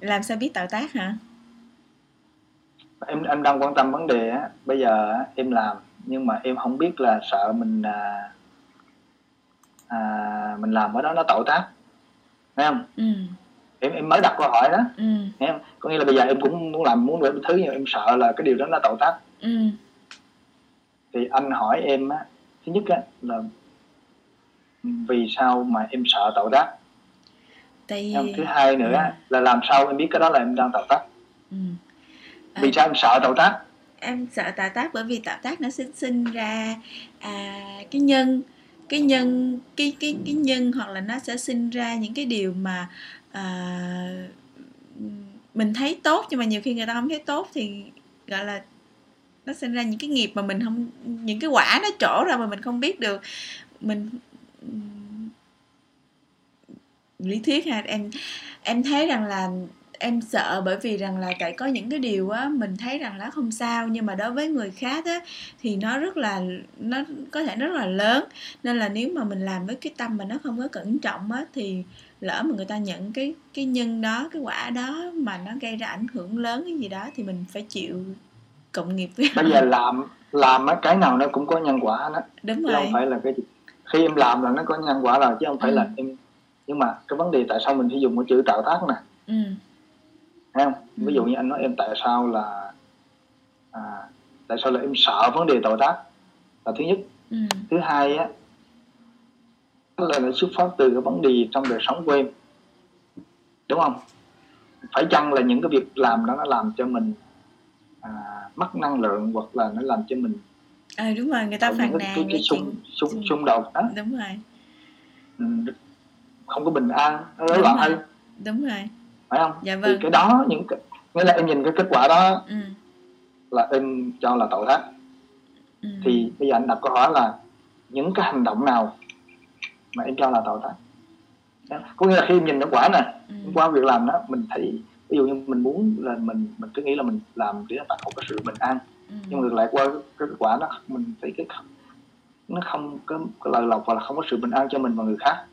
làm sao biết tạo tác hả? Em em đang quan tâm vấn đề á. Bây giờ á, em làm nhưng mà em không biết là sợ mình à, à, mình làm ở đó nó tội tác. Thấy không? Ừ. Em em mới đặt câu hỏi đó. Ừ. Thấy không? Có nghĩa là bây giờ em cũng muốn làm muốn được thứ nhưng em sợ là cái điều đó nó tội tác. Ừ. Thì anh hỏi em á thứ nhất á là vì sao mà em sợ tội tác tại không? thứ hai nữa á, là làm sao em biết cái đó là em đang tội tác ừ. À, vì sao em sợ tội tác em sợ tạo tác bởi vì tạo tác nó sẽ sinh ra à, cái nhân cái nhân cái cái cái nhân hoặc là nó sẽ sinh ra những cái điều mà à, mình thấy tốt nhưng mà nhiều khi người ta không thấy tốt thì gọi là nó sinh ra những cái nghiệp mà mình không những cái quả nó trổ ra mà mình không biết được mình lý thuyết ha. Em em thấy rằng là em sợ bởi vì rằng là tại có những cái điều á mình thấy rằng là không sao nhưng mà đối với người khác á thì nó rất là nó có thể rất là lớn. Nên là nếu mà mình làm với cái tâm mà nó không có cẩn trọng á thì lỡ mà người ta nhận cái cái nhân đó cái quả đó mà nó gây ra ảnh hưởng lớn cái gì đó thì mình phải chịu cộng nghiệp với bây giờ làm làm á cái nào nó cũng có nhân quả đó đúng chứ rồi. không phải là cái gì. Khi em làm là nó có nhân quả rồi chứ không phải Ừ. là em nhưng mà cái vấn đề tại sao mình sử dụng cái chữ tạo tác nè? Ừ. Thấy không? Ừ. ví dụ như anh nói em tại sao là à, tại sao là em sợ vấn đề tội tác là thứ nhất. Ừ. Thứ hai á là nó xuất phát từ cái vấn đề trong đời sống của em. Đúng không? Phải chăng là những cái việc làm đó nó làm cho mình à, mất năng lượng hoặc là nó làm cho mình à, đúng rồi người ta cái, nàn cái, cái chuyện xung, xung, xung đột đó. Đúng rồi. Ừ, không có bình an. Nó rối loạn hơn đúng rồi. Phải không? Dạ thì vâng. cái đó những cái nghĩa là em nhìn cái kết quả đó ừ. là em cho là tội tác ừ. Thì bây giờ anh đặt câu hỏi là những cái hành động nào mà em cho là tội tác Đó. có nghĩa là khi em nhìn kết quả nè ừ. qua việc làm đó mình thấy ví dụ như mình muốn là mình mình cứ nghĩ là mình làm để tạo một cái sự bình an. Ừ. Nhưng ngược lại qua cái kết quả đó mình thấy cái nó không có cái lời lộc và là không có sự bình an cho mình và người khác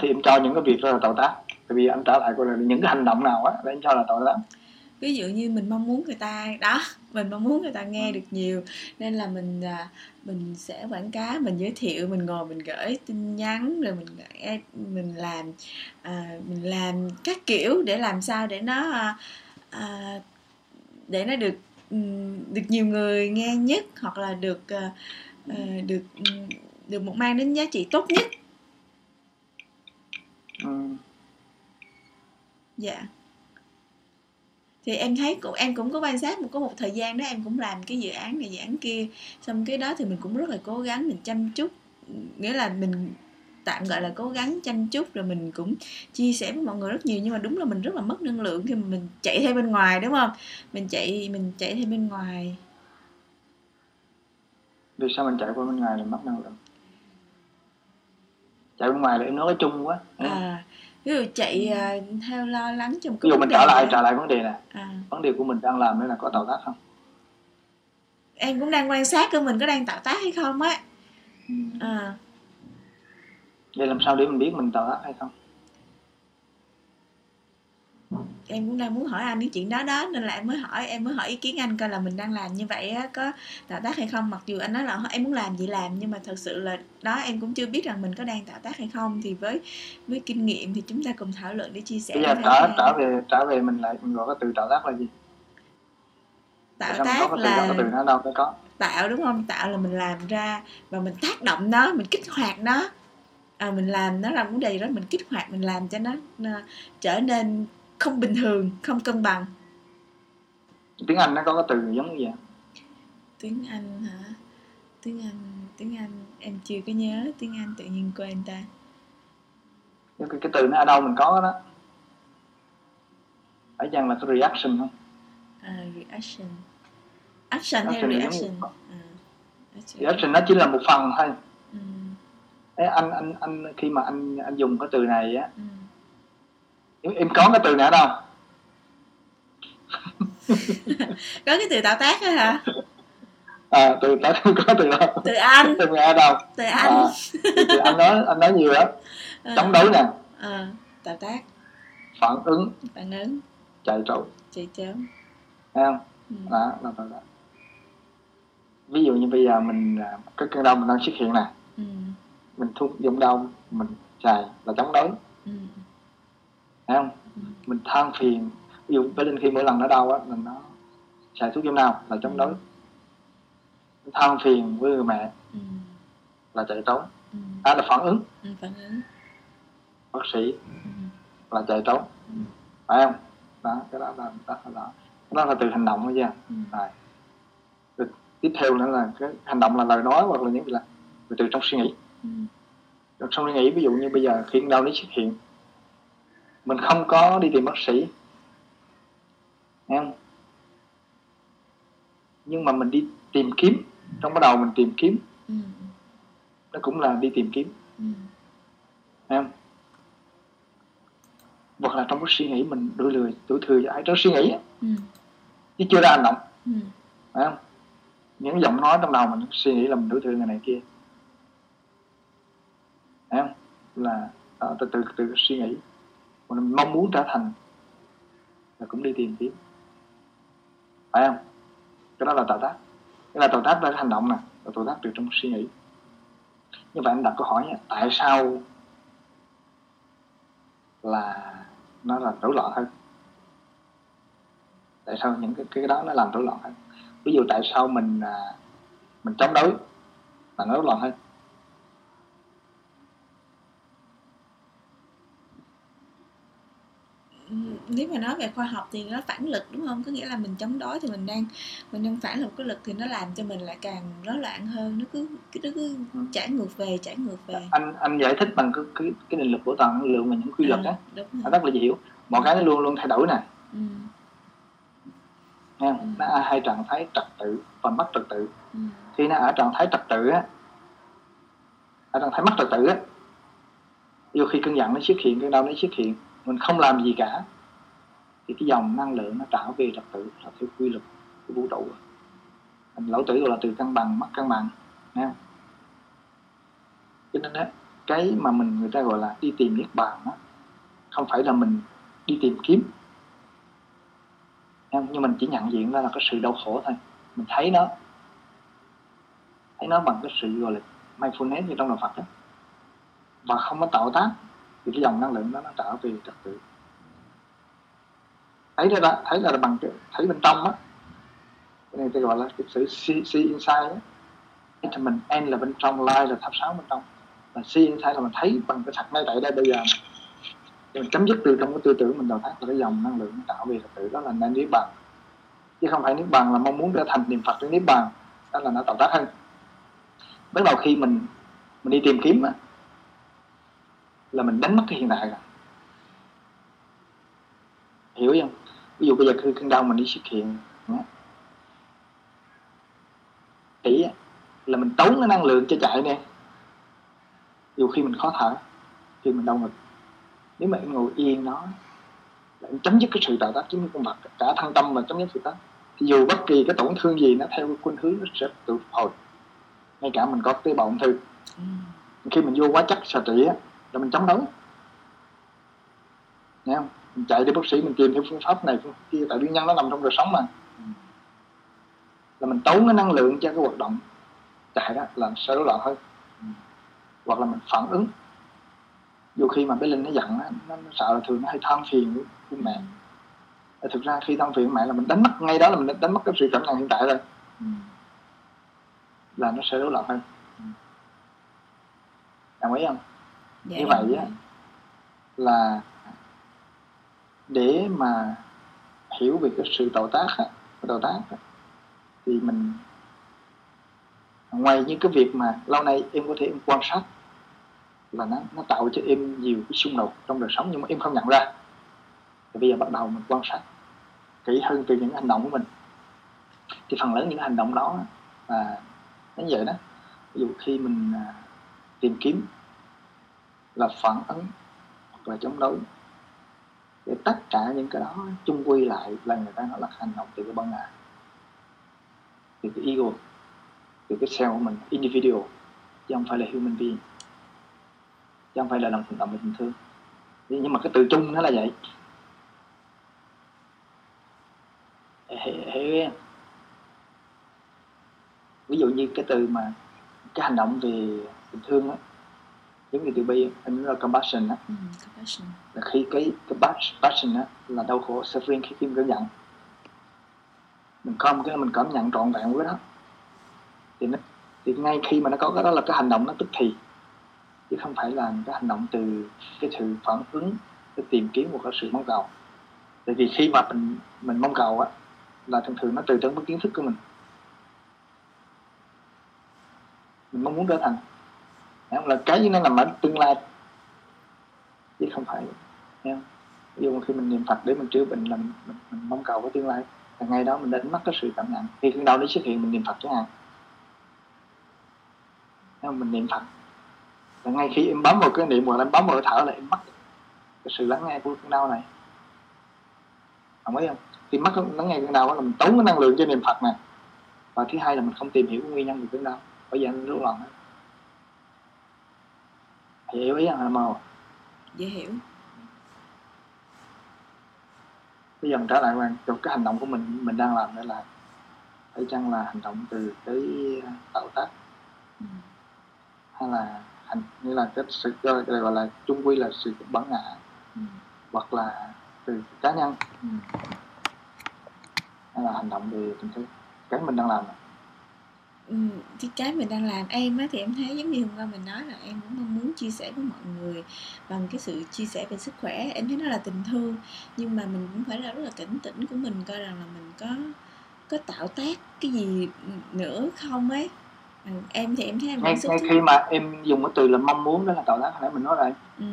thì em cho những cái việc đó là tội tác. Tại vì anh trả lại coi là những cái hành động nào á là em cho là tội tác ví dụ như mình mong muốn người ta đó mình mong muốn người ta nghe được nhiều nên là mình à, mình sẽ quảng cáo mình giới thiệu mình ngồi mình gửi tin nhắn rồi mình gửi, mình làm à, mình làm các kiểu để làm sao để nó à, à, để nó được ừm, được nhiều người nghe nhất hoặc là được à, à, được ừm, được một mang đến giá trị tốt nhất ừ. dạ. Thì em thấy cũng em cũng có quan sát một có một thời gian đó em cũng làm cái dự án này dự án kia. Xong cái đó thì mình cũng rất là cố gắng mình chăm chút. Nghĩa là mình tạm gọi là cố gắng chăm chút rồi mình cũng chia sẻ với mọi người rất nhiều. Nhưng mà đúng là mình rất là mất năng lượng khi mà mình chạy theo bên ngoài đúng không? Mình chạy mình chạy theo bên ngoài. Vì sao mình chạy qua bên ngoài là mất năng lượng chạy bên ngoài là em nói cái chung quá. À ví dụ chạy à, theo lo lắng trong ví cái dụ vấn mình trả lại trả lại vấn đề nè. À, vấn đề của mình đang làm đây là có tạo tác không? Em cũng đang quan sát coi mình có đang tạo tác hay không á. Ừ. à, vậy làm sao để mình biết mình tạo tác hay không em cũng đang muốn hỏi anh cái chuyện đó đó nên là em mới hỏi em mới hỏi ý kiến anh coi là mình đang làm như vậy á có tạo tác hay không? Mặc dù anh nói là em muốn làm gì làm nhưng mà thật sự là đó em cũng chưa biết rằng mình có đang tạo tác hay không. Thì với với kinh nghiệm thì chúng ta cùng thảo luận để chia sẻ bây giờ hai trở về trở về mình lại mình gọi cái từ tạo tác là gì? Tạo sao có tác từ đó là từ nó đâu có. tạo đúng không? Tạo là mình làm ra và mình tác động nó mình kích hoạt nó. À, mình làm nó là vấn đề đó mình kích hoạt mình làm cho nó, nó trở nên không bình thường không cân bằng. Tiếng anh nó có cái từ giống như vậy. Tiếng anh hả? Tiếng anh tiếng anh em chưa có nhớ tiếng anh tự nhiên quên ta. Cái, cái, cái từ nó ở đâu mình có đó? Phải chăng là cái reaction không à, reaction. Action hay Action reaction? à, action. reaction nó chỉ là một phần thôi. Ừ, Ê, anh anh anh khi mà anh anh dùng cái từ này á ừ. Em, em có cái từ này ở đâu? Có cái từ tạo tác đó hả? À từ đó có từ đâu từ anh. Từ ở đâu? Từ anh. À, thì anh nói anh nói nhiều đó Ờ, chống đối nè. Ờ, tạo tác. Phản ứng. Phản ứng. Chạy trốn chạy trốn. Thấy không? Ừ. đó là đó, đó. ví dụ như bây giờ mình à, cái cơn đau mình đang xuất hiện nè. Ừ. mình thuốc dùng đau mình xài là chống đối. Ừ. thấy không mình than phiền ví dụ bé linh khi mỗi lần nó đau á mình nó xài thuốc chống đau là chống đối than phiền với người mẹ Ừ. là chạy trốn Ừ. đó là phản ứng Ừ. phản ứng bác sĩ ừ. là chạy trốn Ừ. phải không đó cái đó là đó là đó, đó là từ hành động thôi nha Ừ. rồi Rồi tiếp theo nữa là cái hành động là lời nói hoặc là những là từ từ trong suy nghĩ Ừ. trong suy nghĩ ví dụ như bây giờ khi đau nó xuất hiện mình không có đi tìm bác sĩ. Không? Nhưng mà mình đi tìm kiếm. Trong bắt đầu mình tìm kiếm. Ừ. nó cũng là đi tìm kiếm. Ừ. hoặc là trong cái suy nghĩ mình đuổi lười đuổi thừa ai trong suy nghĩ Ừ. chứ chưa ra hành động. Ừ. phải không? Những giọng nói trong đầu mình suy nghĩ là mình đuổi thừa người này kia. Phải không? Là đó, từ từ từ suy nghĩ mình mong muốn trở thành là cũng đi tìm kiếm. Phải không? Cái đó là tạo tác. Cái là tạo tác ra hành động nè là tạo tác từ trong suy nghĩ. Như vậy anh đặt câu hỏi nha, tại sao là nó là rối loạn hơn? Tại sao những cái cái đó nó làm rối loạn hơn? Ví dụ tại sao mình à, mình chống đối là nó rối loạn hơn Ừ, nếu mà nói về khoa học thì nó phản lực đúng không? Có nghĩa là mình chống đối thì mình đang mình đang phản lực cái lực thì nó làm cho mình lại càng rối loạn hơn. Nó cứ nó cứ chảy ngược về chảy ngược về. Anh anh giải thích bằng cái cái, cái định lực của toàn năng lượng và những quy luật À, nó rồi. Rất là dễ hiểu. Mọi cái nó luôn luôn thay đổi nè. Ừ. nghe không? nó ở hai trạng thái trật tự và mất trật tự. Ừ. khi nó ở trạng thái trật tự á ở trạng thái mất trật tự á dụ khi cơn giận nó xuất hiện cơn đau nó xuất hiện. Mình không làm gì cả thì cái dòng năng lượng nó trở về trật tự là theo quy luật của vũ trụ. Lão tử gọi là từ cân bằng mất cân bằng nha cho nên đó, cái mà mình người ta gọi là đi tìm niết bàn á không phải là mình đi tìm kiếm. Nhưng mình chỉ nhận diện ra là cái sự đau khổ thôi. Mình thấy nó thấy nó bằng cái sự gọi là mindfulness như trong đạo Phật đó và không có tạo tác thì cái dòng năng lượng đó nó trở về trật tự thấy thế đó thấy là bằng cái thấy bên trong á. Cái này tôi gọi là cái sự see, see inside á. Thì mình n là bên trong light là thắp sáng bên trong. Và see inside là mình thấy bằng cái thật ngay tại đây bây giờ. Thì mình chấm dứt từ trong cái tư tưởng mình đầu tác và cái dòng năng lượng tạo về thật tự đó là nên niết bàn. Chứ không phải niết bàn là mong muốn trở thành niệm phật đến niết bàn đó là nó tạo tác hơn. Bắt đầu khi mình mình đi tìm kiếm á, là mình đánh mất cái hiện tại rồi. Hiểu không? Ví dụ bây giờ cơn đau mình đi xuất hiện á, là mình tốn cái năng lượng cho chạy nè. Dù khi mình khó thở khi mình đau ngực. Nếu mà em ngồi yên nó là em chấm dứt cái sự tạo tác giống như con vật cả thân tâm mà chấm dứt sự tác. Thì dù bất kỳ cái tổn thương gì nó theo cái khuynh hướng nó sẽ tự phục hồi. Ngay cả mình có tế bào ung thư. Ừ. khi mình vô quá chất xạ trị á là mình chống đối. Nghe không? Mình chạy đi bác sĩ mình tìm theo phương pháp này phương pháp kia tại nguyên nhân nó nằm trong đời sống mà. Là mình tốn cái năng lượng cho cái hoạt động chạy đó là sẽ rối loạn hơn. Hoặc là mình phản ứng. Dù khi mà bé linh nó giận nó, nó sợ là thường nó hay than phiền với, với mẹ. Và thực ra khi than phiền với mẹ là mình đánh mất ngay đó là mình đánh mất cái sự cảm nhận hiện tại rồi. Ừ. là nó sẽ rối loạn hơn. Đồng ý không? Dạ, Như vậy á, là để mà hiểu về cái sự tạo tác á, cái tạo tác á, thì mình ngoài những cái việc mà lâu nay em có thể em quan sát là nó nó tạo cho em nhiều cái xung đột trong đời sống nhưng mà em không nhận ra. Thì bây giờ bắt đầu mình quan sát kỹ hơn từ những hành động của mình. Thì phần lớn những hành động đó là nó như vậy đó. Ví dụ khi mình à, tìm kiếm là phản ứng hoặc là chống đối để tất cả những cái đó, chung quy lại là người ta nói là hành động từ cái bản ngã từ cái ego, từ cái self của mình, individual, chứ không phải là human being, chứ không phải là lòng hành động bình thường nhưng mà cái từ chung nó là vậy. Ví dụ như cái từ mà cái hành động về tình thương á giống như từ bi anh nói là compassion á. Ừ, compassion. Là khi cái cái pas- passion á là đau khổ suffering khi tim cảm nhận. Mình không cái mình cảm nhận trọn vẹn với đó thì nó thì ngay khi mà nó có cái đó là cái hành động nó tức thì. Chứ không phải là cái hành động từ cái sự phản ứng cái tìm kiếm một cái sự mong cầu. Tại vì khi mà mình mình mong cầu á là thường thường nó từ trong cái kiến thức của mình. Mình mong muốn trở thành? Là cái gì nó nằm ở tương lai. Chứ không phải không? ví dụ khi mình niệm Phật để mình chữa bệnh là mình, mình, mình mong cầu cái tương lai. Là ngay đó mình đánh mất cái sự cảm nhận thì khi đâu nó xuất hiện mình niệm Phật chẳng hạn. Không? mình niệm Phật. Là ngay khi em bấm vào cái niệm hoặc là em bấm vào cái thở là em mất cái sự lắng nghe của cơn đau này. Không biết không? Khi mất lắng nghe cơn đau đó là mình tốn cái năng lượng cho niệm Phật nè. Và thứ hai là mình không tìm hiểu nguyên nhân của cơn đau. Bây giờ anh rối loạn hết hiểu ý không màu dễ hiểu bây giờ mình trở lại quan trong cái hành động của mình mình đang làm đó là phải chăng là hành động từ cái tạo tác ừ. hay là hành như là cái sự gọi gọi là chung quy là sự bản ngã Ừ. hoặc là từ cá nhân Ừ. hay là hành động về tình thương cái mình đang làm Ừ, thì cái mình đang làm em á thì em thấy giống như hôm qua mình nói là em cũng mong muốn chia sẻ với mọi người bằng cái sự chia sẻ về sức khỏe. Em thấy nó là tình thương nhưng mà mình cũng phải là rất là cảnh tỉnh của mình coi rằng là mình có có tạo tác cái gì nữa không ấy. Ừ, em thì em thấy em ngay, đang ngay khi mà em dùng cái từ là mong muốn đó là tạo tác hồi nãy mình nói rồi. Ừ.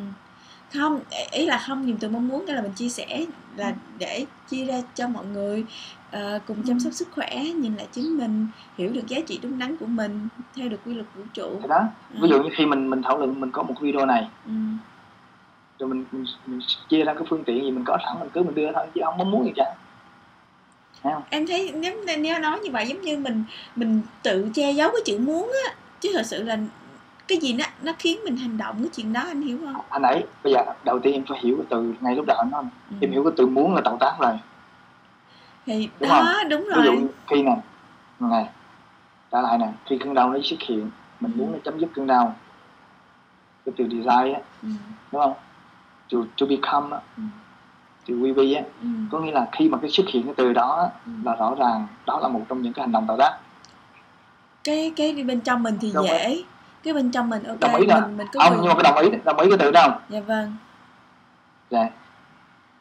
không ý là không dùng từ mong muốn cái là mình chia sẻ là để chia ra cho mọi người ờ, cùng chăm sóc sức khỏe nhìn lại chính mình hiểu được giá trị đúng đắn của mình theo được quy luật vũ trụ. Đó Ừ. ví dụ như khi mình mình thảo luận mình có một video này. Ừ. rồi mình, mình, mình chia ra cái phương tiện gì mình có sẵn mình cứ mình đưa thôi chứ không mong muốn gì cả. Em thấy nếu nếu nói như vậy giống như mình mình tự che giấu cái chữ muốn á chứ thật sự là cái gì nó nó khiến mình hành động cái chuyện đó anh hiểu không anh ấy bây giờ đầu tiên em phải hiểu cái từ ngay lúc đầu anh nói ừ. em hiểu cái từ muốn là tạo tác rồi thì Đúng đó đúng ví dụ rồi khi nè này trở lại nè khi cơn đau nó xuất hiện mình Ừ. muốn nó chấm dứt cơn đau cái từ desire á ừ. đúng không to, to become á Ừ. từ we á Ừ. có nghĩa là khi mà cái xuất hiện cái từ đó Ừ. là rõ ràng đó là một trong những cái hành động tạo tác cái cái bên trong mình thì ý. dễ cái bên trong mình ok Đồng ý mình mình có không quyền nhưng mà cái đồng ý đồng ý cái từ đó không? Dạ vâng. Dạ.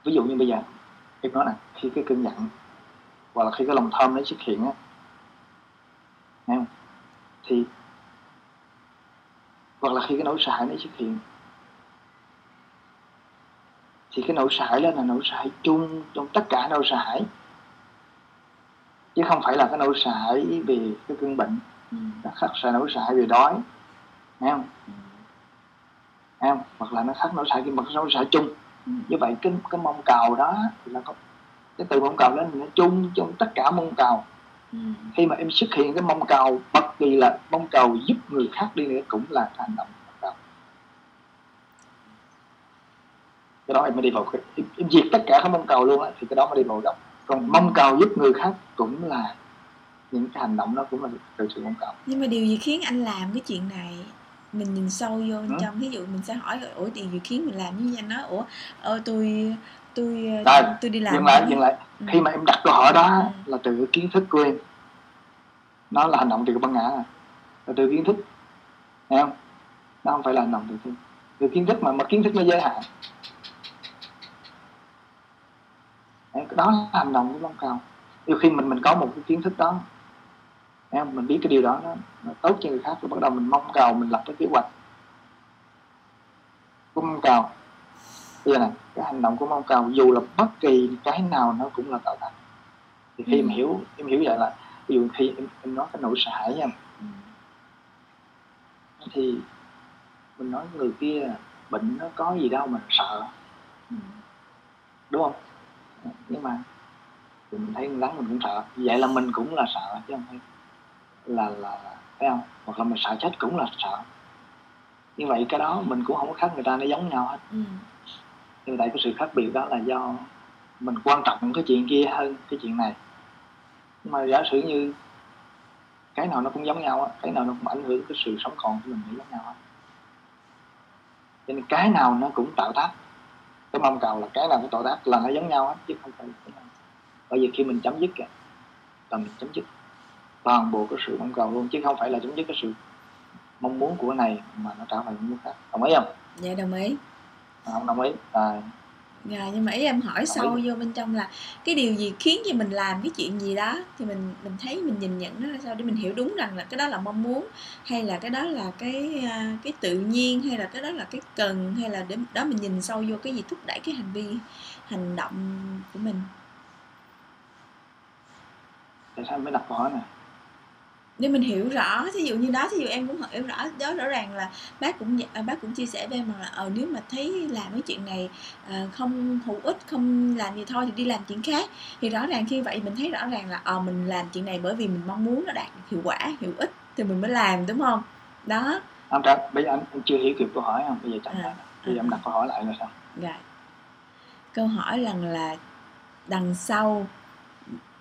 Ví dụ như bây giờ em nói nè khi cái cơn giận hoặc là khi cái lòng thơm nó xuất hiện á nghe không? Thì hoặc là khi cái nỗi sợ nó xuất hiện thì cái nỗi sợ đó là nỗi sợ chung trong tất cả nỗi sợ. Hãi chứ không phải là cái nỗi sợ về cái cơn bệnh ừ. nó khác sợ nỗi sợ hãi về đói nghe không? Ừ. nghe không? Hoặc là nó khác nỗi sợ hãi mà nỗi sợ chung. Ừ. như vậy cái cái mong cầu đó thì là có cái từ mong cầu đó nó chung trong tất cả mong cầu. Ừ. khi mà em xuất hiện cái mong cầu bất kỳ là mong cầu giúp người khác đi nữa cũng là cái hành động mong cầu. Cái đó em mới đi vào cái em, em diệt tất cả các mong cầu luôn á thì cái đó mới đi vào động còn mong cầu giúp người khác cũng là những cái hành động đó cũng là từ sự mong cầu. Nhưng mà điều gì khiến anh làm cái chuyện này mình nhìn sâu vô Ừ. trong. Ví dụ mình sẽ hỏi ủa điều gì khiến mình làm như anh nói ủa ờ, tôi tôi Rồi, tôi đi làm dừng lại dừng lại. Ừ. khi mà em đặt câu hỏi đó Ừ. là từ kiến thức của em. Nó là hành động từ cái bản ngã à. là từ kiến thức Thấy không? Nó không phải là hành động từ từ, từ kiến thức mà mà kiến thức nó giới hạn. Đó là hành động của mong cầu nhiều khi mình mình có một cái kiến thức đó Không? mình biết cái điều đó nó, nó tốt cho người khác rồi bắt đầu mình mong cầu mình lập cái kế hoạch của mong cầu bây giờ này cái hành động của mong cầu dù là bất kỳ cái nào nó cũng là tạo tác thì khi Ừ. em hiểu em hiểu vậy là ví dụ khi em, em nói cái nỗi sợ hãi nha Ừ. thì mình nói người kia bệnh nó có gì đâu mà sợ Ừ. đúng không nhưng mà thì mình thấy rắn mình cũng sợ vậy là mình cũng là sợ chứ không phải là là, phải không? Hoặc là mình sợ chết cũng là sợ. Như vậy cái đó mình cũng không có khác người ta nó giống nhau hết. Ừ. nhưng tại cái sự khác biệt đó là do mình quan trọng cái chuyện kia hơn cái chuyện này. Mà giả sử như cái nào nó cũng giống nhau á cái nào nó cũng ảnh hưởng cái sự sống còn của mình giống nhau á cho nên cái nào nó cũng tạo tác. Cái mong cầu là cái nào cũng tạo tác là nó giống nhau hết chứ không phải bởi vì khi mình chấm dứt là mình chấm dứt toàn bộ cái sự mong cầu luôn chứ không phải là chấm dứt cái sự mong muốn của này mà nó trở thành mong muốn khác. Đồng ý không? Dạ đồng ý. À, không đồng ý. À, Dạ, nhưng mà ý em hỏi sâu vô bên trong là cái điều gì khiến cho mình làm cái chuyện gì đó thì mình mình thấy mình nhìn nhận nó là sao để mình hiểu đúng rằng là cái đó là mong muốn hay là cái đó là cái à, cái tự nhiên hay là cái đó là cái cần hay là để đó mình nhìn sâu vô cái gì thúc đẩy cái hành vi hành động của mình? Tại sao mới đặt câu hỏi này để mình hiểu rõ thí dụ như đó thí dụ em cũng hiểu rõ đó rõ ràng là bác cũng à, bác cũng chia sẻ với em là ờ nếu mà thấy làm cái chuyện này à, không hữu ích không làm gì thôi thì đi làm chuyện khác. Thì rõ ràng khi vậy mình thấy rõ ràng là ờ mình làm chuyện này bởi vì mình mong muốn nó đạt hiệu quả hiệu ích thì mình mới làm đúng không? Đó. Anh trả bây giờ anh, anh chưa hiểu kịp câu hỏi không? Bây giờ chẳng à, lại bây giờ à. em đặt câu hỏi lại là sao. Rồi. Câu hỏi rằng là đằng sau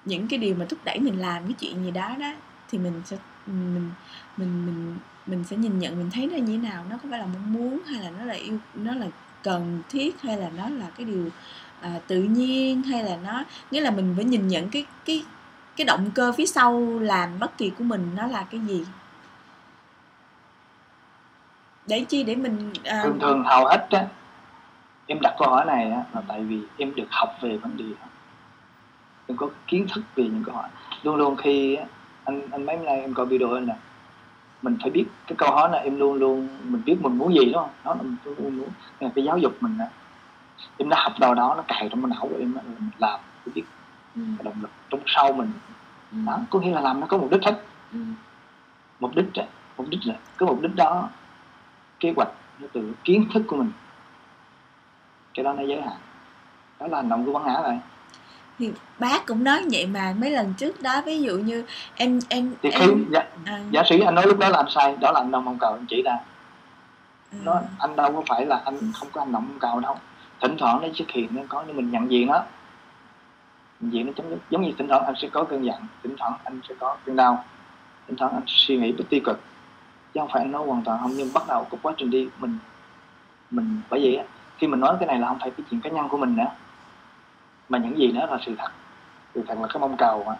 những cái điều mà thúc đẩy mình làm cái chuyện gì đó đó thì mình sẽ mình mình mình mình sẽ nhìn nhận mình thấy nó như thế nào? Nó có phải là mong muốn hay là nó là yêu nó là cần thiết hay là nó là cái điều à, tự nhiên hay là nó nghĩa là mình phải nhìn nhận cái cái cái động cơ phía sau làm bất kỳ của mình nó là cái gì? Để chi để mình à... thường thường hầu hết á em đặt câu hỏi này á, là tại vì em được học về vấn đề đó. Em có kiến thức về những câu hỏi. Luôn luôn khi anh anh mấy nay em coi video anh là mình phải biết cái câu hỏi này em luôn luôn mình biết mình muốn gì đúng không đó là mình luôn muốn là cái giáo dục mình đó. em đã học đâu đó nó cài trong não của em mình làm cái biết ừ. cái động lực trong sau mình ừ. đó có nghĩa là làm nó có mục đích hết ừ. mục đích mục đích là cái mục đích đó kế hoạch nó từ kiến thức của mình cái đó nó giới hạn đó là hành động của văn ngã rồi thì bác cũng nói vậy mà mấy lần trước đó ví dụ như em em thì khi em, giả, à. giả sử anh nói lúc đó làm sai đó là anh đâu mong cầu anh chỉ ra. Ừ. nó anh đâu có phải là anh không có hành động mong cầu đâu. Thỉnh thoảng nó xuất hiện nó có nhưng mình nhận diện nó. Nhận diện nó chấm dứt giống như thỉnh thoảng anh sẽ có cơn giận thỉnh thoảng anh sẽ có cơn đau. Thỉnh thoảng anh suy nghĩ bất tiêu cực. Chứ không phải anh nói hoàn toàn không nhưng bắt đầu có quá trình đi mình mình bởi vậy khi mình nói cái này là không phải cái chuyện cá nhân của mình nữa mà những gì đó là sự thật. Sự thật là cái mong cầu mà.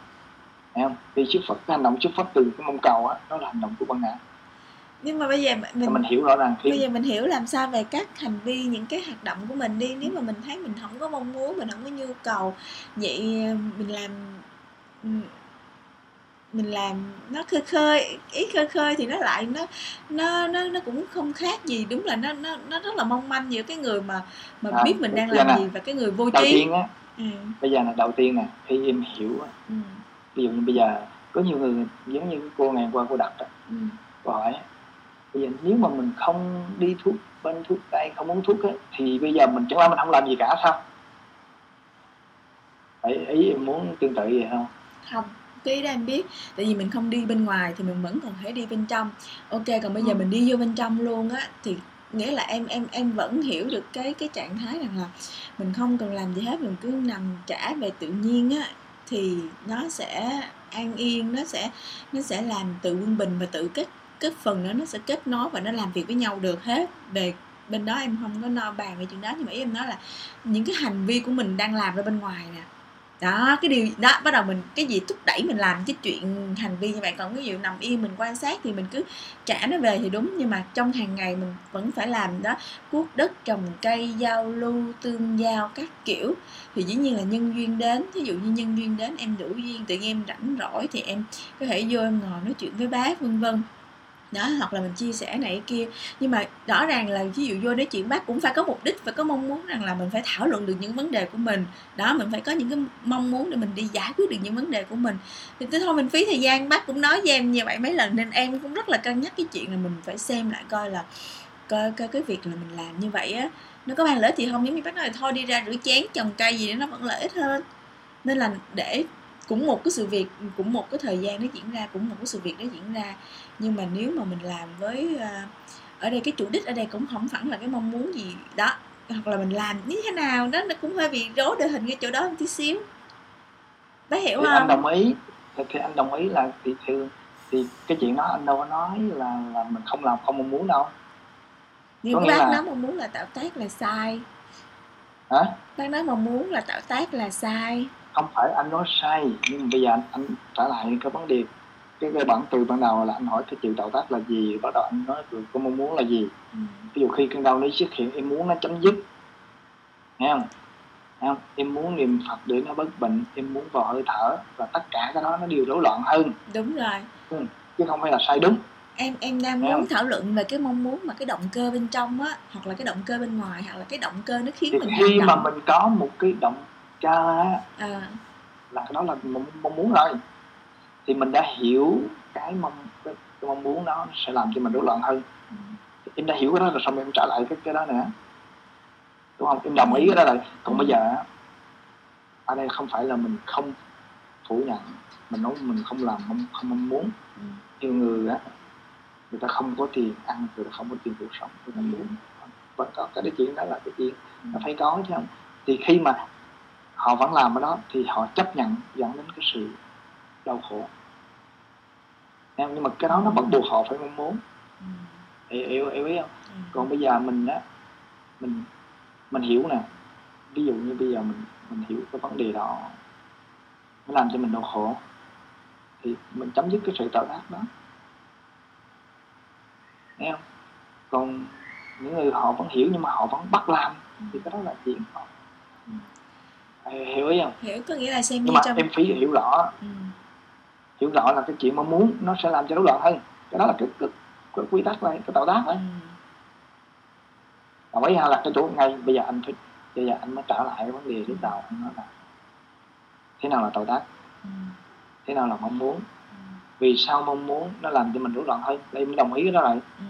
Thấy không? Vì xuất phát cái hành động xuất phát từ cái mong cầu á đó là hành động của ban ngã. Nhưng mà bây giờ mình mình hiểu rõ ràng khi bây giờ mình hiểu làm sao về các hành vi những cái hoạt động của mình đi. Nếu mà mình thấy mình không có mong muốn mình không có nhu cầu vậy mình làm mình làm nó khơi khơi ý khơi khơi thì nó lại nó nó nó nó cũng không khác gì. Đúng là nó nó nó rất là mong manh giữa cái người mà mà à, biết mình đang làm gì và cái người vô trí ừ. bây giờ là đầu tiên nè khi em hiểu ừ. ví dụ như bây giờ có nhiều người giống như cô ngày qua cô đặt đó ừ. cô hỏi bây giờ nếu mà mình không đi thuốc bên thuốc tây không uống thuốc ấy, thì bây giờ mình chẳng lẽ mình không làm gì cả sao ý, ý em muốn tương tự vậy không không cái đó em biết tại vì mình không đi bên ngoài thì mình vẫn còn thể đi bên trong ok còn bây giờ ừ. mình đi vô bên trong luôn á thì nghĩa là em em em vẫn hiểu được cái cái trạng thái rằng là mình không cần làm gì hết, mình cứ nằm trả về tự nhiên á, thì nó sẽ an yên, nó sẽ nó sẽ làm tự quân bình và tự kết kết phần đó, nó sẽ kết nối và nó làm việc với nhau được hết. Về bên đó em không có no bàn về chuyện đó, nhưng mà ý em nói là những cái hành vi của mình đang làm ra bên ngoài nè đó, cái điều đó bắt đầu mình, cái gì thúc đẩy mình làm cái chuyện hành vi như vậy. Còn ví dụ nằm yên mình quan sát thì mình cứ trả nó về thì đúng, nhưng mà trong hàng ngày mình vẫn phải làm đó. Cuốc đất, trồng cây, giao lưu, tương giao các kiểu. Thì dĩ nhiên là nhân duyên đến. Ví dụ như nhân duyên đến, em đủ duyên, tự nhiên em rảnh rỗi thì em có thể vô em ngồi nói chuyện với bác, vân vân đó hoặc là mình chia sẻ này kia. Nhưng mà rõ ràng là ví dụ vô nói chuyện bác cũng phải có mục đích và có mong muốn rằng là mình phải thảo luận được những vấn đề của mình. Đó mình phải có những cái mong muốn để mình đi giải quyết được những vấn đề của mình. Thì tới thôi mình phí thời gian. Bác cũng nói với em như vậy mấy lần nên em cũng rất là cân nhắc cái chuyện là mình phải xem lại coi là coi, coi cái việc là mình làm như vậy á nó có mang lợi ích gì không? Giống như bác nói là thôi đi ra rửa chén trồng cây gì đó nó vẫn lợi ích hơn. Nên là để cũng một cái sự việc cũng một cái thời gian nó diễn ra cũng một cái sự việc đó diễn ra. Nhưng mà nếu mà mình làm với uh, ở đây cái chủ đích ở đây cũng không hẳn là cái mong muốn gì đó hoặc là mình làm như thế nào đó nó cũng hơi bị rối đội hình cái chỗ đó một tí xíu. Bác hiểu thì không? anh đồng ý thì, thì anh đồng ý là thì, thì thì cái chuyện đó anh đâu có nói là là mình không làm không mong muốn đâu. Nhưng Có bác là- nói mong muốn là tạo tác là sai. Hả? Bác nói mong muốn là tạo tác là sai không phải anh nói sai nhưng bây giờ anh, anh trả lại cái vấn đề cái cái bản từ ban đầu là anh hỏi cái chữ tạo tác là gì bắt đầu anh nói được cái mong muốn là gì. Ừ. ví dụ khi cơn đau nó xuất hiện em muốn nó chấm dứt. Nghe không? Nghe không? Em muốn niệm phật để nó bớt bệnh em muốn vào hơi thở và tất cả cái đó nó đều rối loạn hơn. Đúng rồi. Chứ không phải là sai đúng. Em em đang muốn thảo luận về cái mong muốn mà cái động cơ bên trong á hoặc là cái động cơ bên ngoài hoặc là cái động cơ nó khiến mình khi mà động. mình có một cái động cơ á, à, là cái đó là mong, muốn rồi thì mình đã hiểu cái mong cái, cái mong muốn đó nó sẽ làm cho mình rối loạn hơn. Ừ. em đã hiểu cái đó rồi xong em trả lại cái cái đó nữa. Đúng không? Em đồng ý cái đó rồi. Còn bây giờ á, ở đây không phải là mình không phủ nhận mình nói mình không làm không, không mong muốn. Ừ. nhiều người á người ta không có tiền ăn người ta không có tiền cuộc sống người ta Ừ. muốn. Vẫn có cái chuyện đó là cái chuyện. Nó phải có chứ không? Thì khi mà họ vẫn làm cái đó thì họ chấp nhận dẫn đến cái sự đau khổ. Em, nhưng mà cái đó nó bắt buộc họ phải mong muốn. Ừ. hiểu hiểu, hiểu ý không? Ừ. còn bây giờ mình á mình mình hiểu nè. Ví dụ như bây giờ mình mình hiểu cái vấn đề đó nó làm cho mình đau khổ thì mình chấm dứt cái sự tạo tác đó. Nghe không? Còn những người họ vẫn hiểu nhưng mà họ vẫn bắt làm thì cái đó là chuyện họ. Ừ. hiểu ý không? Hiểu có nghĩa là xem như nhưng mà trong em phải hiểu rõ. Ừ. hiểu rõ là cái chuyện mong muốn nó sẽ làm cho rối loạn hơn. Cái đó là cái, cái, cái quy tắc này cái tạo tác đấy còn ấy là cái chỗ ngay. Bây giờ anh phải bây giờ anh mới trở lại cái vấn đề lúc đầu. Anh nói là thế nào là tạo tác? Ừ. thế nào là mong muốn? Ừ. vì sao mong muốn nó làm cho mình rối loạn hơn? Đây em đồng ý cái đó rồi. Ừ.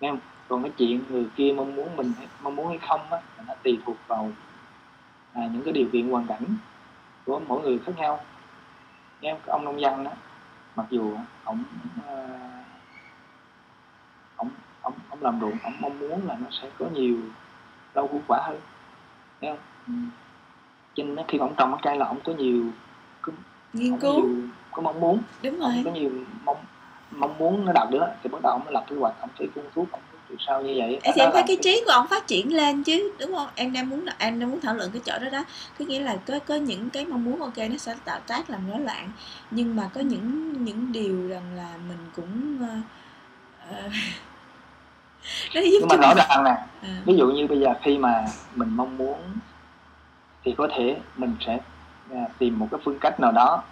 nghe không? Còn cái chuyện người kia mong muốn mình mong muốn hay không á nó tùy thuộc vào à, những cái điều kiện hoàn cảnh của mỗi người khác nhau. Nghe ông nông dân đó mặc dù ông à, ông ông ông làm ruộng ông mong muốn là nó sẽ có nhiều rau củ quả hơn nghe không? Ừ. á, khi mà ông trồng cái cây là ông có nhiều nghiên ông có cứu. nhiều có mong muốn. Đúng ông rồi. có nhiều mong mong muốn nó đạt được thì bắt đầu ông mới lập kế hoạch ông phải phun thuốc ông từ sau như vậy? Thì Đó em thấy cái trí của ông phát triển lên chứ đúng không? Em đang muốn em đang muốn thảo luận cái chỗ đó đó. Có nghĩa là có có những cái mong muốn ok nó sẽ tạo tác làm rối loạn. Nhưng mà có những những điều rằng là mình cũng ờ, ờ, nó giúp nhưng mà rõ ràng nè à, ví dụ như bây giờ khi mà mình mong muốn thì có thể mình sẽ tìm một cái phương cách nào đó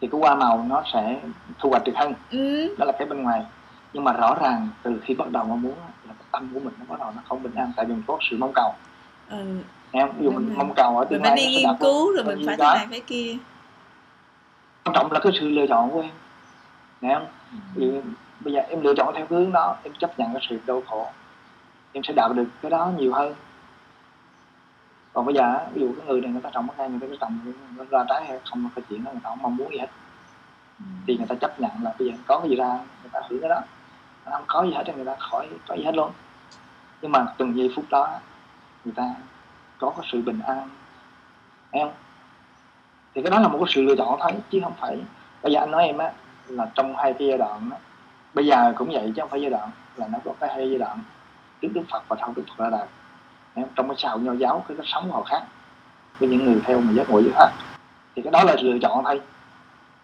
thì cái hoa màu nó sẽ thu hoạch được hơn. Ừ, đó là cái bên ngoài nhưng mà rõ ràng từ khi bắt đầu mong muốn là cái tâm của mình nó bắt đầu nó không bình an tại vì mình có sự mong cầu. Ừ. không? ví dụ mình mong cầu ở mình tương lai đi nó sẽ nghiên cứu rồi mình phải thế này phải kia. Quan trọng là cái sự lựa chọn của em. Không ví dụ, bây giờ em lựa chọn theo hướng đó em chấp nhận cái sự đau khổ. Em sẽ đạt được cái đó nhiều hơn. Còn bây giờ ví dụ cái người này người ta trồng cái cây người ta trồng nó ra trái hay không là cái chuyện đó người ta không mong muốn gì hết. Ừ. thì người ta chấp nhận là bây giờ có cái gì ra người ta hưởng cái đó không có gì hết thì người ta khỏi có gì hết luôn. Nhưng mà từng giây phút đó người ta có cái sự bình an. Em thì cái đó là một cái sự lựa chọn thôi chứ không phải. Bây giờ anh nói em á là trong hai cái giai đoạn á, bây giờ cũng vậy chứ không phải giai đoạn là nó có cái hai giai đoạn trước Đức Phật và sau Đức Phật ra đời. Em trong cái sao nho giáo cái cách sống họ khác. Với những người theo mà giác ngộ giới pháp. Thì cái đó là lựa chọn thôi.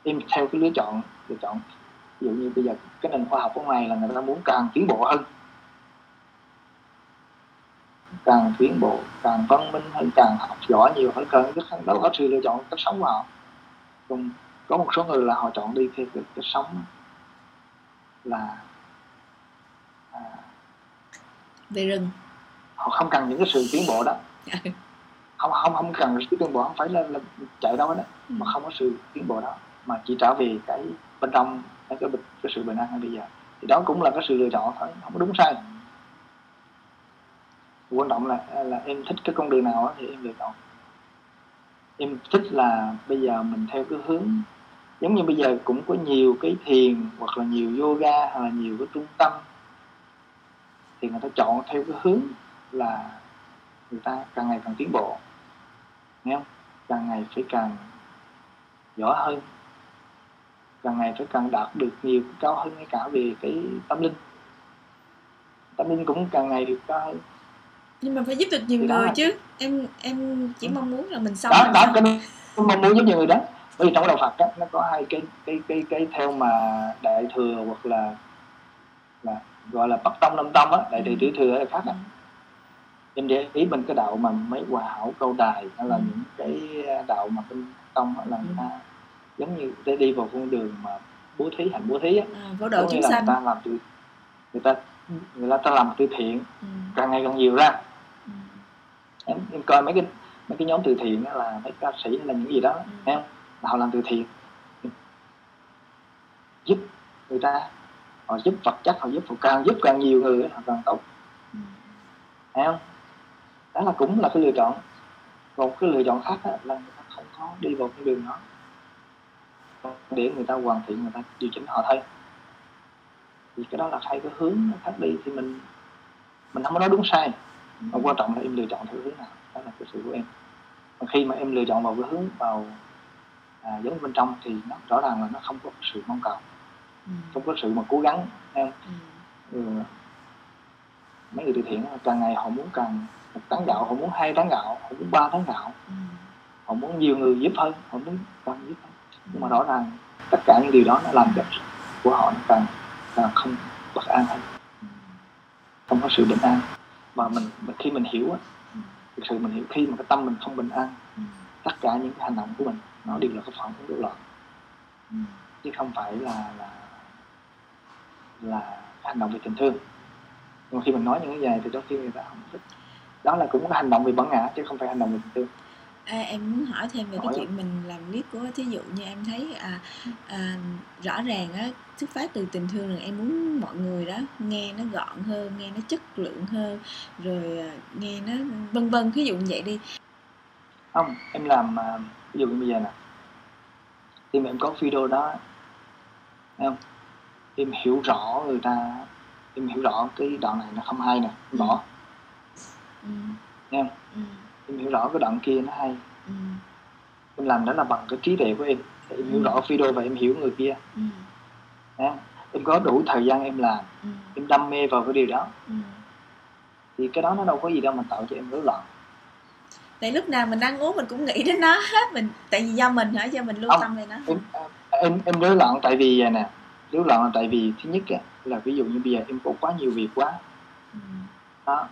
Em theo cái lựa chọn lựa chọn ví dụ như bây giờ cái nền khoa học của này là người ta muốn càng tiến bộ hơn. Càng tiến bộ càng văn minh hơn càng học giỏi nhiều hơn càng rất đó là sự lựa chọn cách sống của họ. Còn có một số người là họ chọn đi theo cái, cái sống là à, về rừng. họ không cần những cái sự tiến bộ đó. Không không không cần sự tiến bộ không phải là, là chạy đâu đó Ừ. mà không có sự tiến bộ đó mà chỉ trở về cái bên trong cái cái, cái sự bình an ngay bây giờ thì đó cũng là cái sự lựa chọn thôi không có đúng sai. Quan trọng là là em thích cái con đường nào thì em lựa chọn. Em thích là bây giờ mình theo cái hướng giống như bây giờ cũng có nhiều cái thiền hoặc là nhiều yoga hoặc là nhiều cái trung tâm. Thì người ta chọn theo cái hướng là người ta càng ngày càng tiến bộ. Nghe không? Càng ngày phải càng giỏi hơn càng ngày phải càng đạt được nhiều cao hơn ngay cả về cái tâm linh tâm linh cũng càng ngày được cao hơn nhưng mà phải giúp được nhiều Thì người chứ em em chỉ Ừ. mong muốn là mình xong đó đó cái mong muốn giúp nhiều người đó bởi vì trong đạo Phật á, nó có hai cái cái cái cái theo mà đại thừa hoặc là là gọi là bắc tông nam tông á đại thừa Ừ. tiểu thừa là khác Ừ. á em để ý bên cái đạo mà mấy hòa hảo câu đài hay là Ừ. những cái đạo mà bên tông là người Ừ. ta giống như để đi vào con đường mà bố thí hành bố thí á à, vỗ độ chúng sanh người ta làm từ người ta người ta làm từ thiện ừ. càng ngày càng nhiều ra Ừ. em, em coi mấy cái mấy cái nhóm từ thiện á là mấy ca sĩ hay là những gì đó Ừ. em là họ làm từ thiện giúp người ta họ giúp vật chất họ giúp họ càng giúp càng nhiều người họ càng tốt Ừ. không đó là cũng là cái lựa chọn còn cái lựa chọn khác á, là người ta không có đi vào con đường đó để người ta hoàn thiện người ta điều chỉnh họ thôi thì cái đó là hai cái hướng khác đi thì mình mình không có nói đúng sai mà quan trọng là em lựa chọn theo hướng nào đó là cái sự của em còn khi mà em lựa chọn vào cái hướng vào à, giống bên trong thì nó rõ ràng là nó không có sự mong cầu Ừ. không có sự mà cố gắng em Ừ. ừ. mấy người từ thiện càng ngày họ muốn càng một tấn gạo họ muốn hai tấn gạo họ muốn ba tấn gạo Ừ. họ muốn nhiều người giúp hơn họ muốn càng giúp hơn nhưng mà rõ ràng tất cả những điều đó nó làm cho của họ nó càng càng không bất an hơn. Không có sự bình an. Mà mình, mình khi mình hiểu á thực sự mình hiểu khi mà cái tâm mình không bình an tất cả những cái hành động của mình nó đều là cái phản ứng rối loạn. Chứ không phải là là là hành động về tình thương. Nhưng mà khi mình nói những cái dài thì đôi khi người ta không thích. Đó là cũng là hành động về bản ngã chứ không phải hành động về tình thương. À, em muốn hỏi thêm về cái Hỏi. chuyện mình làm clip của thí dụ như em thấy à, à, rõ ràng á xuất phát từ tình thương là em muốn mọi người đó nghe nó gọn hơn nghe nó chất lượng hơn rồi à, nghe nó vân vân ví dụ như vậy đi. Không em làm à, ví dụ như bây giờ nè. Khi mà em có video đó thấy không? Em hiểu rõ người ta em hiểu rõ cái đoạn này nó không hay nè em bỏ. Ừ. Nghe không? Em hiểu rõ cái đoạn kia nó hay. Ừ. em làm đó là bằng cái trí tuệ của em. Em hiểu Ừ. rõ video và em hiểu người kia. Ừ. em có đủ thời gian em làm. Ừ. em đam mê vào cái điều đó. Ừ. thì cái đó nó đâu có gì đâu mà tạo cho em rối loạn. Tại lúc nào mình ăn uống mình cũng nghĩ đến nó hết. Mình tại vì do mình hả? Do mình lưu tâm về nó. Em em em rối loạn tại vì vậy nè. Rối loạn là tại vì thứ nhất á, là ví dụ như bây giờ em có quá nhiều việc quá. Ừ. đó.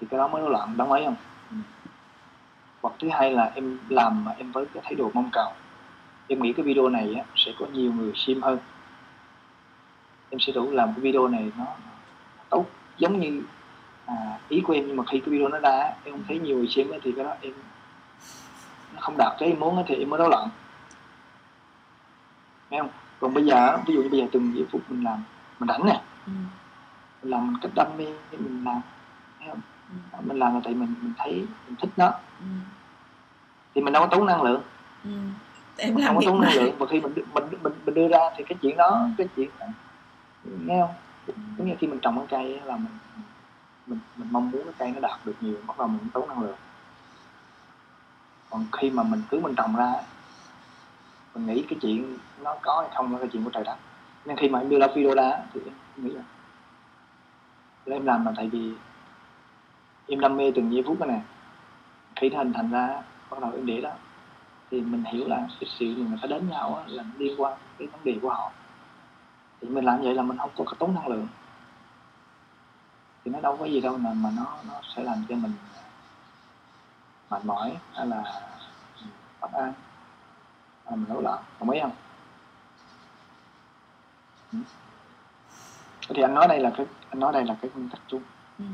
Thì cái đó mới rối loạn. Đúng ấy không. Hoặc thứ hai là em làm mà em với cái thái độ mong cầu. Em nghĩ cái video này á, sẽ có nhiều người xem hơn. Em sẽ đủ làm cái video này nó tốt giống như à, ý của em. Nhưng mà khi cái video nó ra em không thấy nhiều người xem thì cái đó em nó không đạt cái em muốn thì em mới rối loạn. Nghe không? Còn bây giờ ví dụ như bây giờ từng giây phút mình làm mình rảnh nè. Ừ. mình làm mình cách đam mê mình làm thấy không. Mình làm là tại mình mình thấy mình thích nó. Ừ. thì mình đâu có tốn năng lượng. Ừ. em mình làm không có tốn năng lượng và khi mình mình mình mình đưa ra thì cái chuyện đó cái chuyện đó, nghe không? Giống như khi mình trồng cái cây là mình mình mình mong muốn cái cây nó đạt được nhiều bắt đầu mình tốn năng lượng. Còn khi mà mình cứ mình trồng ra mình nghĩ cái chuyện nó có hay không là cái chuyện của trời đất. Nên khi mà em đưa ra video ra thì em nghĩ là em làm là tại vì em đam mê từng giây phút này khi thành thành ra bắt đầu em để đó. Thì mình hiểu là cái sự mà người ta đến nhau á, là liên quan cái vấn đề của họ. Thì mình làm vậy là mình không có tốn năng lượng. Thì nó đâu có gì đâu mà mà nó nó sẽ làm cho mình à, mệt mỏi hay là bất an. Hay là mình rối loạn đồng ý không? Ừ. Thì anh nói đây là cái anh nói đây là cái nguyên tắc chung. Ừ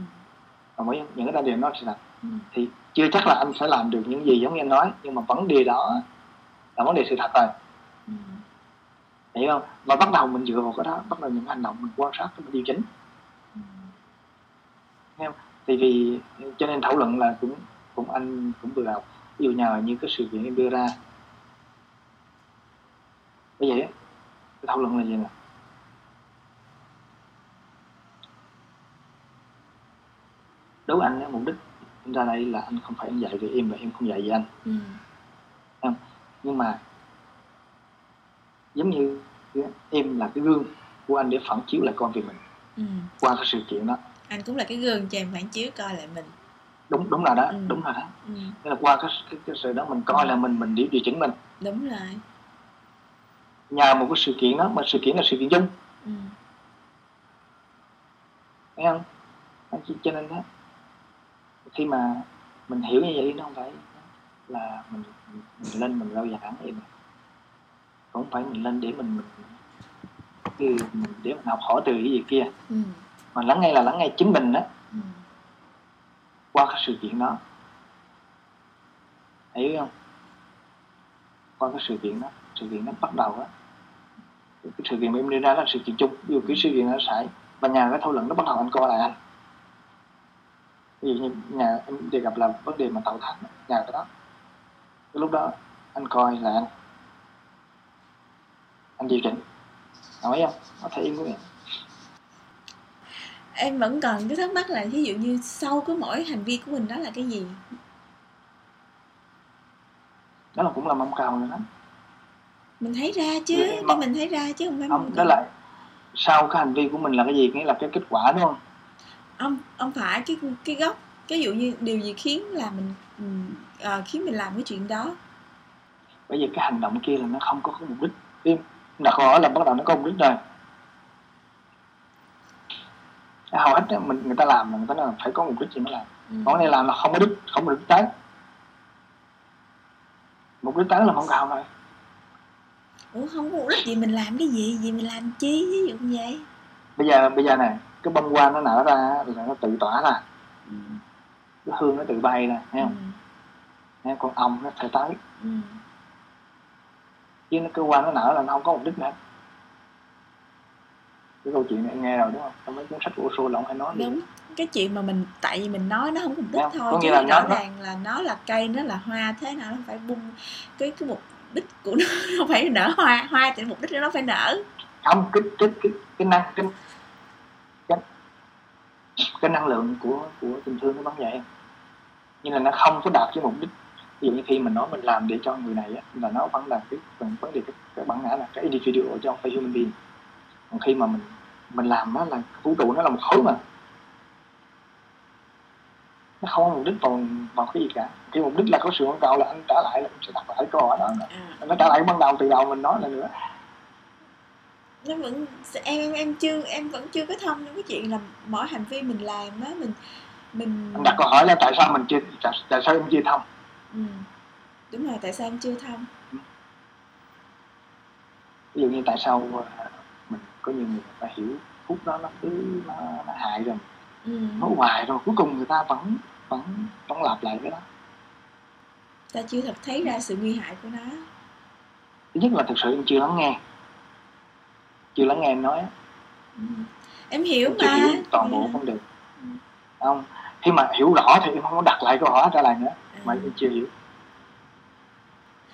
ý không? Những cái đại điều nó là Ừ. thì chưa chắc là anh sẽ làm được những gì giống như anh nói nhưng mà vấn đề đó là vấn đề sự thật rồi. Ừ. hiểu không? Và bắt đầu mình dựa vào cái đó bắt đầu những hành động mình quan sát mình điều chỉnh. Ừ. thì vì cho nên thảo luận là cũng cũng anh cũng vừa đầu ví dụ nhờ như cái sự kiện em đưa ra. Vậy á cái thảo luận là gì nè đối với anh mục đích anh ra đây là anh không phải anh dạy về em và em không dạy về anh. Ừ. nhưng mà giống như em là cái gương của anh để phản chiếu lại con về mình. Ừ. qua cái sự kiện đó. Anh cũng là cái gương cho em phản chiếu coi lại mình. Đúng đúng là đó Ừ. đúng là đó. Ừ. Là qua cái, cái, cái sự đó mình coi là mình mình điều điều chỉnh mình. Đúng rồi. Nhờ một cái sự kiện đó mà sự kiện là sự kiện chung ừ. thấy không? Cho nên đó khi mà mình hiểu như vậy nó không phải là mình, mình, lên mình rao giảng vậy mà. Cũng không phải mình lên để mình mình- để mình học hỏi từ cái gì kia. Ừ. mà lắng nghe là lắng nghe chính mình đó Ừ. qua cái sự kiện đó. Hiểu không? Qua cái sự kiện đó sự kiện nó bắt đầu á. Cái sự kiện mà em đưa ra là sự kiện chung. Ví dụ cái sự kiện nó xảy và nhà cái thâu luận nó bắt đầu anh coi lại. anh ví dụ như nhà em đề gặp là vấn đề mà tạo thác nhà cái đó cái lúc đó anh coi là anh anh điều chỉnh. Nói không? Có thể em cũng vậy em vẫn còn cái thắc mắc là ví dụ như sau cái mỗi hành vi của mình đó là cái gì? Đó là cũng là mong cầu rồi đó. Mình thấy ra chứ để mình thấy ra chứ không phải không mình đó là sau cái hành vi của mình là cái gì? Nghĩa là cái kết quả đúng không ông ông phải cái cái gốc cái dụ như điều gì khiến là mình ờ, khiến mình làm cái chuyện đó? Bởi vì cái hành động kia là nó không có, có mục đích. Em đặt hỏi là bắt đầu nó có mục đích rồi. Hầu hết mình người ta làm là người ta là phải có mục đích gì mới làm. Ừ. còn này làm là không có đích không có đích tới. Mục đích tới là mong cầu rồi ủa không có mục đích gì mình làm cái gì? Gì mình làm chi ví dụ như vậy? Bây giờ bây giờ này cái bông hoa nó nở ra là nó tự tỏa ra. Ừ. cái hương nó tự bay ra thấy Ừ. không? Thấy con ong nó thể tới. Ừ. chứ nó cái hoa nó nở là nó không có mục đích nữa. Cái câu chuyện này nghe rồi đúng không? Trong mấy cuốn sách của là ông hay nói gì. Đúng. Cái chuyện mà mình tại vì mình nói nó không có mục đích thôi chứ là rõ nó- ràng là nó là cây nó là hoa thế nào nó phải bung. Cái cái mục đích của nó nó phải nở hoa hoa thì mục đích nó phải nở. Không cái cái cái cái năng cái cái, cái năng lượng của của tình thương nó bắn vậy em. Nhưng là nó không có đạt cái mục đích. Ví dụ như khi mình nói mình làm để cho người này á, là nó vẫn là cái phần vấn đề cái, cái bản ngã là cái individual chứ không phải human being. Còn khi mà mình mình làm nó là vũ trụ nó là một khối mà. Nó không có mục đích vào vào cái gì cả. Cái mục đích là có sự quan cầu là anh trả lại là sẽ đặt lại câu hỏi đó nó trả lại ban đầu từ đầu mình nói là nữa nó vẫn em em em chưa em vẫn chưa có thông trong cái chuyện là mỗi hành vi mình làm á mình mình anh đặt câu hỏi là tại sao mình chưa tại, tại sao em chưa thông? Ừ. đúng rồi tại sao em chưa thông? Ví dụ như tại sao à, mình có nhiều người ta hiểu phút đó nó cứ nó, nó hại rồi ừ. nó hoài rồi cuối cùng người ta vẫn vẫn vẫn lặp lại cái đó. Ta chưa thật thấy ra sự nguy hại của nó. Thứ nhất là thực sự em chưa lắng nghe chưa lắng nghe em nói ừ. em hiểu em mà. hiểu toàn bộ vấn đề. Ừ. không khi mà hiểu rõ thì em không có đặt lại câu hỏi trả lời nữa À, mà em chưa hiểu.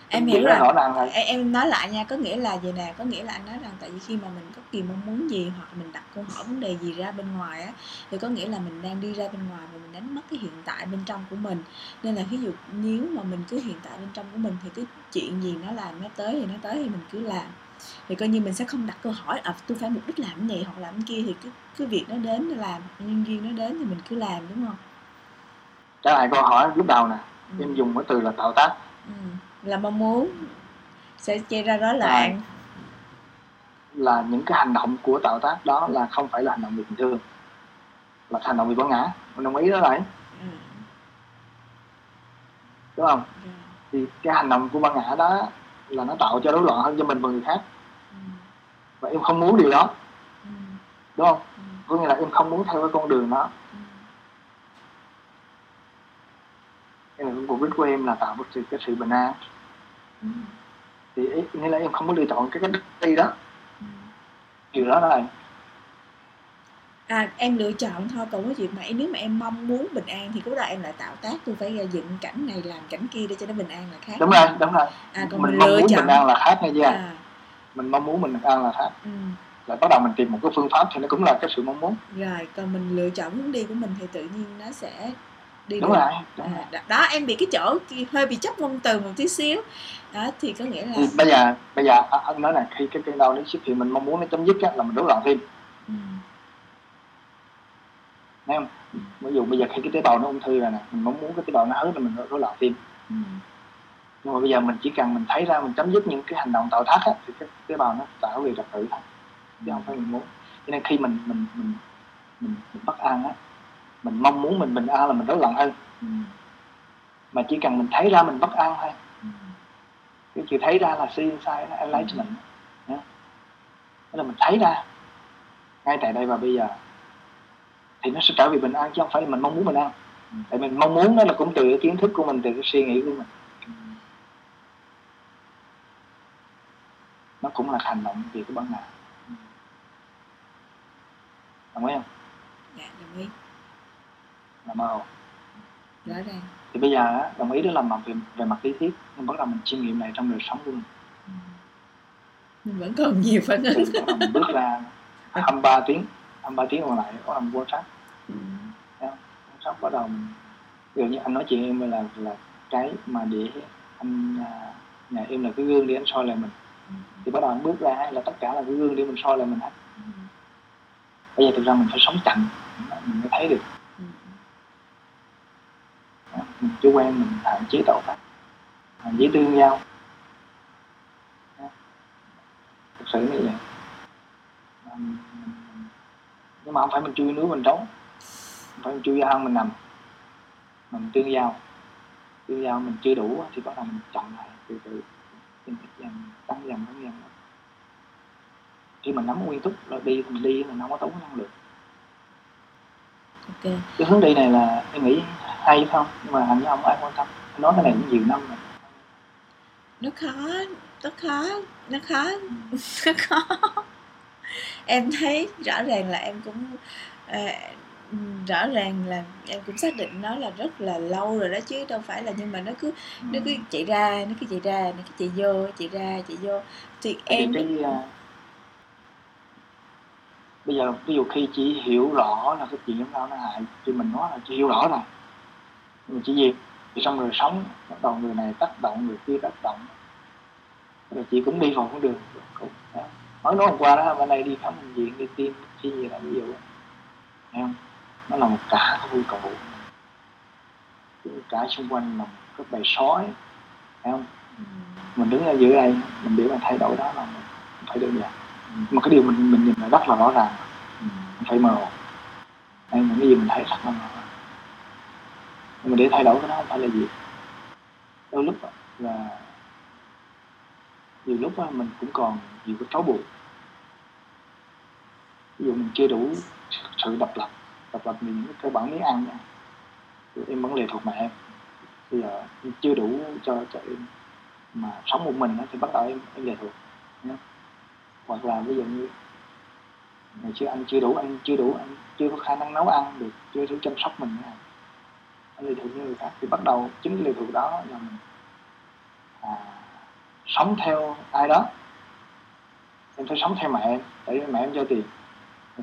Em chỉ hiểu rồi. rõ ràng là em, em nói lại nha có nghĩa là vậy nè? Có nghĩa là anh nói rằng tại vì khi mà mình có kỳ mong muốn gì hoặc là mình đặt câu hỏi vấn đề gì ra bên ngoài á thì có nghĩa là mình đang đi ra bên ngoài và mình đánh mất cái hiện tại bên trong của mình. Nên là ví dụ nếu mà mình cứ hiện tại bên trong của mình thì cái chuyện gì nó làm nó tới thì nó tới thì mình cứ làm thì coi như mình sẽ không đặt câu hỏi à tôi phải mục đích làm cái này hoặc làm cái kia thì cứ cứ việc nó đến nó làm nhân duyên nó đến thì mình cứ làm đúng không? Trả lại câu hỏi lúc đầu nè. Ừ. em dùng cái từ là tạo tác. Ừ. là mong muốn sẽ gây ra rối loạn. Là những cái hành động của tạo tác đó là không phải là hành động vì tình thương là hành động vì bản ngã. Mình đồng ý đó đấy ừ. đúng không? Rồi. thì cái hành động của bản ngã đó là nó tạo cho rối loạn hơn cho mình và người khác. Ừ. và em không muốn điều đó. Ừ. đúng không? Ừ. có nghĩa là em không muốn theo cái con đường đó. Nên là cái mục đích của em là tạo một sự cái sự bình an. Thì ý- nghĩa là em không có lựa chọn cái cách đi đó điều đó là à em lựa chọn thôi còn cái chuyện mà nếu mà em mong muốn bình an thì lúc đó em lại tạo tác tôi phải gây dựng cảnh này làm cảnh kia để cho nó bình an là khác. Đúng rồi đúng rồi. À còn mình mình, mong lựa muốn chọn bình an là khác chưa à, mình mong muốn mình bình an là khác. Ừ. lại bắt đầu mình tìm một cái phương pháp thì nó cũng là cái sự mong muốn. Rồi còn mình lựa chọn hướng đi của mình thì tự nhiên nó sẽ đi đúng được rồi đúng à, rồi. đó, em bị cái chỗ hơi bị chấp ngôn từ một tí xíu. Đó thì có nghĩa là bây giờ bây giờ à, anh nói là khi cái cơn đau nó xuất hiện mình mong muốn nó chấm dứt á, là mình rối loạn tim. Ừ, thấy không ví dụ bây giờ khi cái tế bào nó ung thư rồi nè mình mong muốn cái tế bào nó hết là mình rối loạn tim ừ, nhưng mà bây giờ mình chỉ cần mình thấy ra mình chấm dứt những cái hành động tạo thác á, thì cái tế bào nó tạo về trật tự thôi. Chứ không phải mình muốn. Cho nên khi mình mình mình mình, mình bất an á mình mong muốn mình bình an là mình rối loạn hơn. Ừ, mà chỉ cần mình thấy ra mình bất an thôi. Ừ, cái chữ thấy ra là see inside nó enlightenment nhé tức là mình thấy ra. Ngay tại đây và bây giờ thì nó sẽ trở về bình an chứ không phải là mình mong muốn bình an. Ừ. tại mình mong muốn đó là cũng từ cái kiến thức của mình từ cái suy nghĩ của mình. Ừ. nó cũng là hành động vì cái bản ngã. Ừ. đồng ý không? Dạ đồng ý. Là mơ hồ rõ ràng. Thì bây giờ đồng ý đó là mặt về, về mặt lý thuyết. Nhưng bắt đầu mình chiêm nghiệm này trong đời sống của mình. Mình vẫn còn nhiều phản ứng. Mình bước ra 23 tiếng 23 tiếng còn lại có làm quan sát khóc bắt đầu kiểu ví dụ như anh nói chuyện em là là cái mà để anh à, nhà em là cái gương để anh soi lại mình. Thì bắt đầu anh bước ra là tất cả là cái gương để mình soi lại mình hết. Bây giờ thực ra mình phải sống chậm, mình mới thấy được. Mình chưa quen mình hạn chế tạo tác hạn chế tương giao. Thực sự như vậy. Nhưng mà không phải mình chui núi mình trống phải chui ra hang mình nằm. Mình tương giao. Tương giao mình chưa đủ thì bắt đầu mình chậm lại từ từ. Mình dần tăng dần tăng dần khi mình nắm nguyên túc rồi đi thì mình đi mình không có tốn năng lượng. Ok. Cái hướng đi này là em nghĩ hay không? Nhưng mà hình như không ai quan tâm. Nói cái này cũng nhiều năm rồi. Nó khó nó khó nó khó nó khó. Em thấy rõ ràng là em cũng rõ ràng là em cũng xác định nó là rất là lâu rồi đó chứ đâu phải là nhưng mà nó cứ nó cứ chạy ra nó cứ chạy ra nó cứ chạy vô chạy ra chạy vô. Thì em thì cái à, bây giờ ví dụ khi chỉ hiểu rõ là cái chuyện giống đau nó hại thì mình nói là chỉ hiểu rõ rồi mình chỉ gì thì xong rồi sống bắt đầu người này tác động người kia tác động. Rồi chị cũng đi vào con đường cũng, đó. nói nói hôm qua đó bên đây đi khám bệnh viện đi tiêm chi gì là ví dụ. Thấy không nó là một cả cái vui cầu cả xung quanh là một cái bầy sói thấy không? Ừ. mình đứng ở giữa đây mình để mà thay đổi đó là mình phải đơn giản mà cái điều mình mình nhìn là rất là rõ ràng. Ừ. không phải mờ. Hay những cái gì mình thấy rất là mờ. Nhưng mà để thay đổi cái đó không phải là gì. Đôi lúc là nhiều lúc mình cũng còn nhiều cái trói buộc. Ví dụ mình chưa đủ sự độc lập tập lập mình cái cơ bản miếng ăn nha. Em vẫn lệ thuộc mẹ em. Bây giờ em chưa đủ cho cho em. Mà sống một mình thì bắt đầu em em lệ thuộc nhá. hoặc là ví dụ như ngày xưa anh chưa đủ anh chưa đủ anh chưa có khả năng nấu ăn được chưa đủ chăm sóc mình nha. anh lệ thuộc như người khác thì bắt đầu chính cái lệ thuộc đó là mình à, sống theo ai đó. Em phải sống theo mẹ em tại vì mẹ em cho tiền.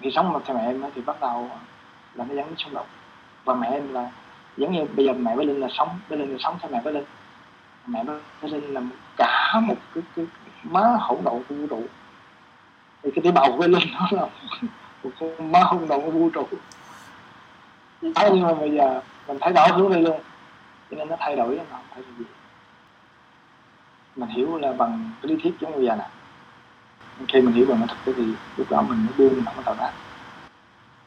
Khi sống theo mẹ em thì bắt đầu là nó dẫn đến xung đột và mẹ em là giống như bây giờ mẹ với linh là sống với linh là sống theo mẹ với linh. Mẹ với linh là cả một cái, cái má hỗn độn của vũ trụ. Thì cái tế bào với linh nó là một con má hỗn độn của vũ trụ. Đấy, nhưng mà bây giờ mình thấy rõ hướng đi luôn. Cho nên nó thay đổi nó không phải là gì. Mình hiểu là bằng cái lý thuyết giống như giờ nè. Khi mình hiểu bằng nó thực tế thì lúc đó mình mới buông mình không có tạo tác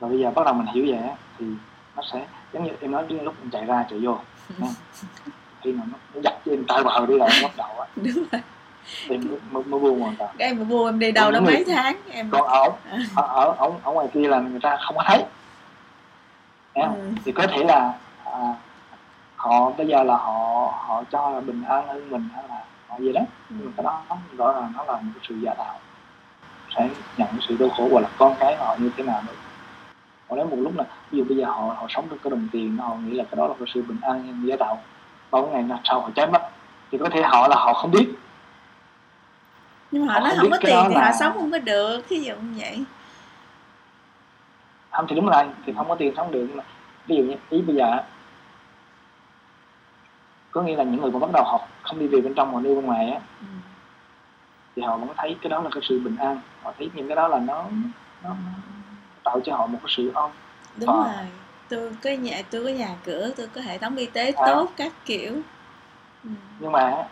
và bây giờ bắt đầu mình hiểu vậy thì nó sẽ giống như em nói đến lúc mình chạy ra chạy vô khi mà nó, nó giật cho em tay vào đi rồi bắt đầu á. Đúng rồi. Em mới, mới, mới buông hoàn toàn. Em mà mua em đi đâu đó mấy tháng em còn ở ở ở, ở, ở ngoài kia là người ta không có thấy. Không? Ừ. thì có thể là à, họ bây giờ là họ họ cho là bình an hơn mình hay là họ gì đó. Nhưng mà cái đó rõ ràng nó là một sự giả tạo. Sẽ nhận sự đau khổ hoặc là con cái họ như thế nào nữa họ đến một lúc là ví dụ bây giờ họ họ sống được cái đồng tiền họ nghĩ là cái đó là cái sự bình an giả tạo. Bao ngày nào sau họ chết mất thì có thể họ là họ không biết. Nhưng mà họ Họ nói không không có tiền thì là- họ sống không có được ví dụ như vậy. Không thì đúng rồi thì không có tiền sống được nhưng mà ví dụ như ý bây giờ có nghĩa là những người mà bắt đầu học không đi về bên trong mà đi bên ngoài á ừ. thì họ vẫn thấy cái đó là cái sự bình an. Họ thấy những cái đó là nó nó, nó tạo cho họ một cái sự ôm đúng Ờ. rồi. Tôi có nhà tôi có nhà cửa tôi có hệ thống y tế À. tốt các kiểu. Ừ. nhưng mà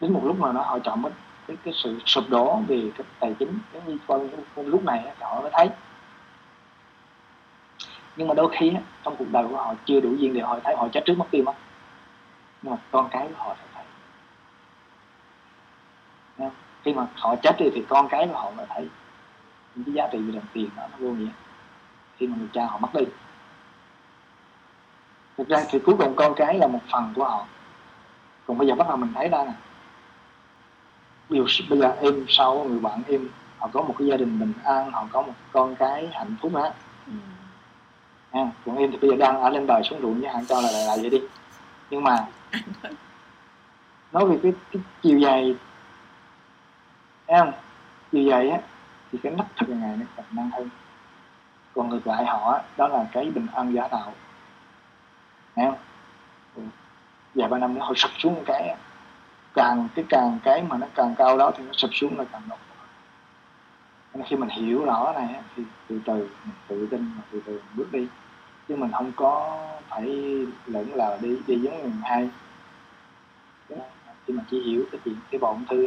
đến một lúc nào đó họ chọn cái cái, cái sự sụp đổ về cái tài chính giống như con lúc này họ mới thấy. Nhưng mà đôi khi trong cuộc đời của họ chưa đủ duyên để họ thấy họ chết trước mất tiêu mất nhưng mà con cái của họ sẽ thấy. Khi mà họ chết đi thì con cái của họ mới thấy những cái giá trị về đồng tiền đó nó vô nghĩa. Khi mà người cha họ mất đi. Thực ra thì cuối cùng con cái là một phần của họ. Còn bây giờ bắt đầu mình thấy ra nè. Giờ, bây giờ em sau người bạn em họ có một cái gia đình bình an họ có một con cái hạnh phúc á. Ừ. ha còn em thì bây giờ đang ở lên đời xuống ruộng với hạn cho là là vậy đi. Nhưng mà nói, về cái, cái chiều dài không? Chiều dài á thì cái nắp thực ngày nó còn năng hơn. Còn ngược lại họ, đó là cái bình an giả tạo. Thấy không? Ừ. vài ba năm nữa họ sụp xuống một cái, càng cái càng cái mà nó càng cao đó thì nó sụp xuống là càng đột nên khi mình hiểu rõ này thì từ từ mình tự tin mà từ từ mình bước đi. Chứ mình không có phải lẫn là đi đi giống người hai khi mà chỉ hiểu cái chuyện, cái bộ ung thư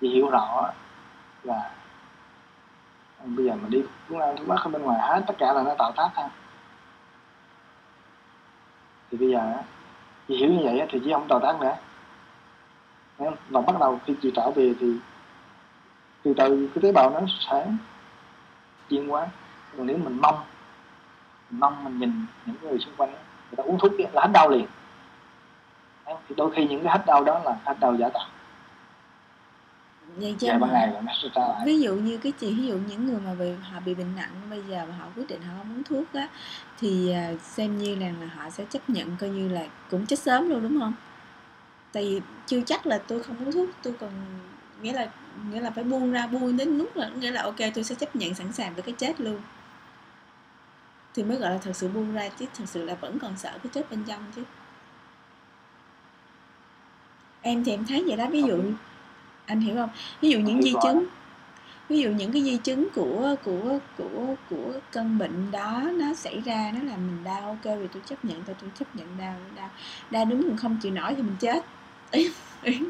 chỉ hiểu rõ là bây giờ mình đi muốn ăn thuốc bắc ở bên ngoài hết, tất cả là nó tạo tác ha. Thì bây giờ chị hiểu như vậy thì chị không tạo tác nữa. Thấy không? và bắt đầu khi chị trở về thì, từ từ cái tế bào nó sẽ chuyển hóa còn nếu mình mong mình mong, mình nhìn những người xung quanh người ta uống thuốc là hết đau liền. Thì đôi khi những cái hết đau đó là hết đau giả tạo vậy ngày sẽ ra lại. ví dụ như cái chị ví dụ những người mà bị họ bị bệnh nặng bây giờ mà họ quyết định họ không uống thuốc á thì à, xem như rằng là họ sẽ chấp nhận coi như là cũng chết sớm luôn đúng không? Tại vì chưa chắc là tôi không uống thuốc tôi còn nghĩa là nghĩa là phải buông ra buông đến lúc là nghĩa là ok tôi sẽ chấp nhận sẵn sàng với cái chết luôn. Thì mới gọi là thật sự buông ra chứ thật sự là vẫn còn sợ cái chết bên trong chứ. Em thì em thấy vậy đó ví dụ anh hiểu không? Ví dụ những di chứng ví dụ những cái di chứng của của của của cơn bệnh đó nó xảy ra nó làm mình đau ok vì tôi chấp nhận tôi tôi chấp nhận đau đau. Đau đúng mình không chịu nổi thì mình chết. Ý ý,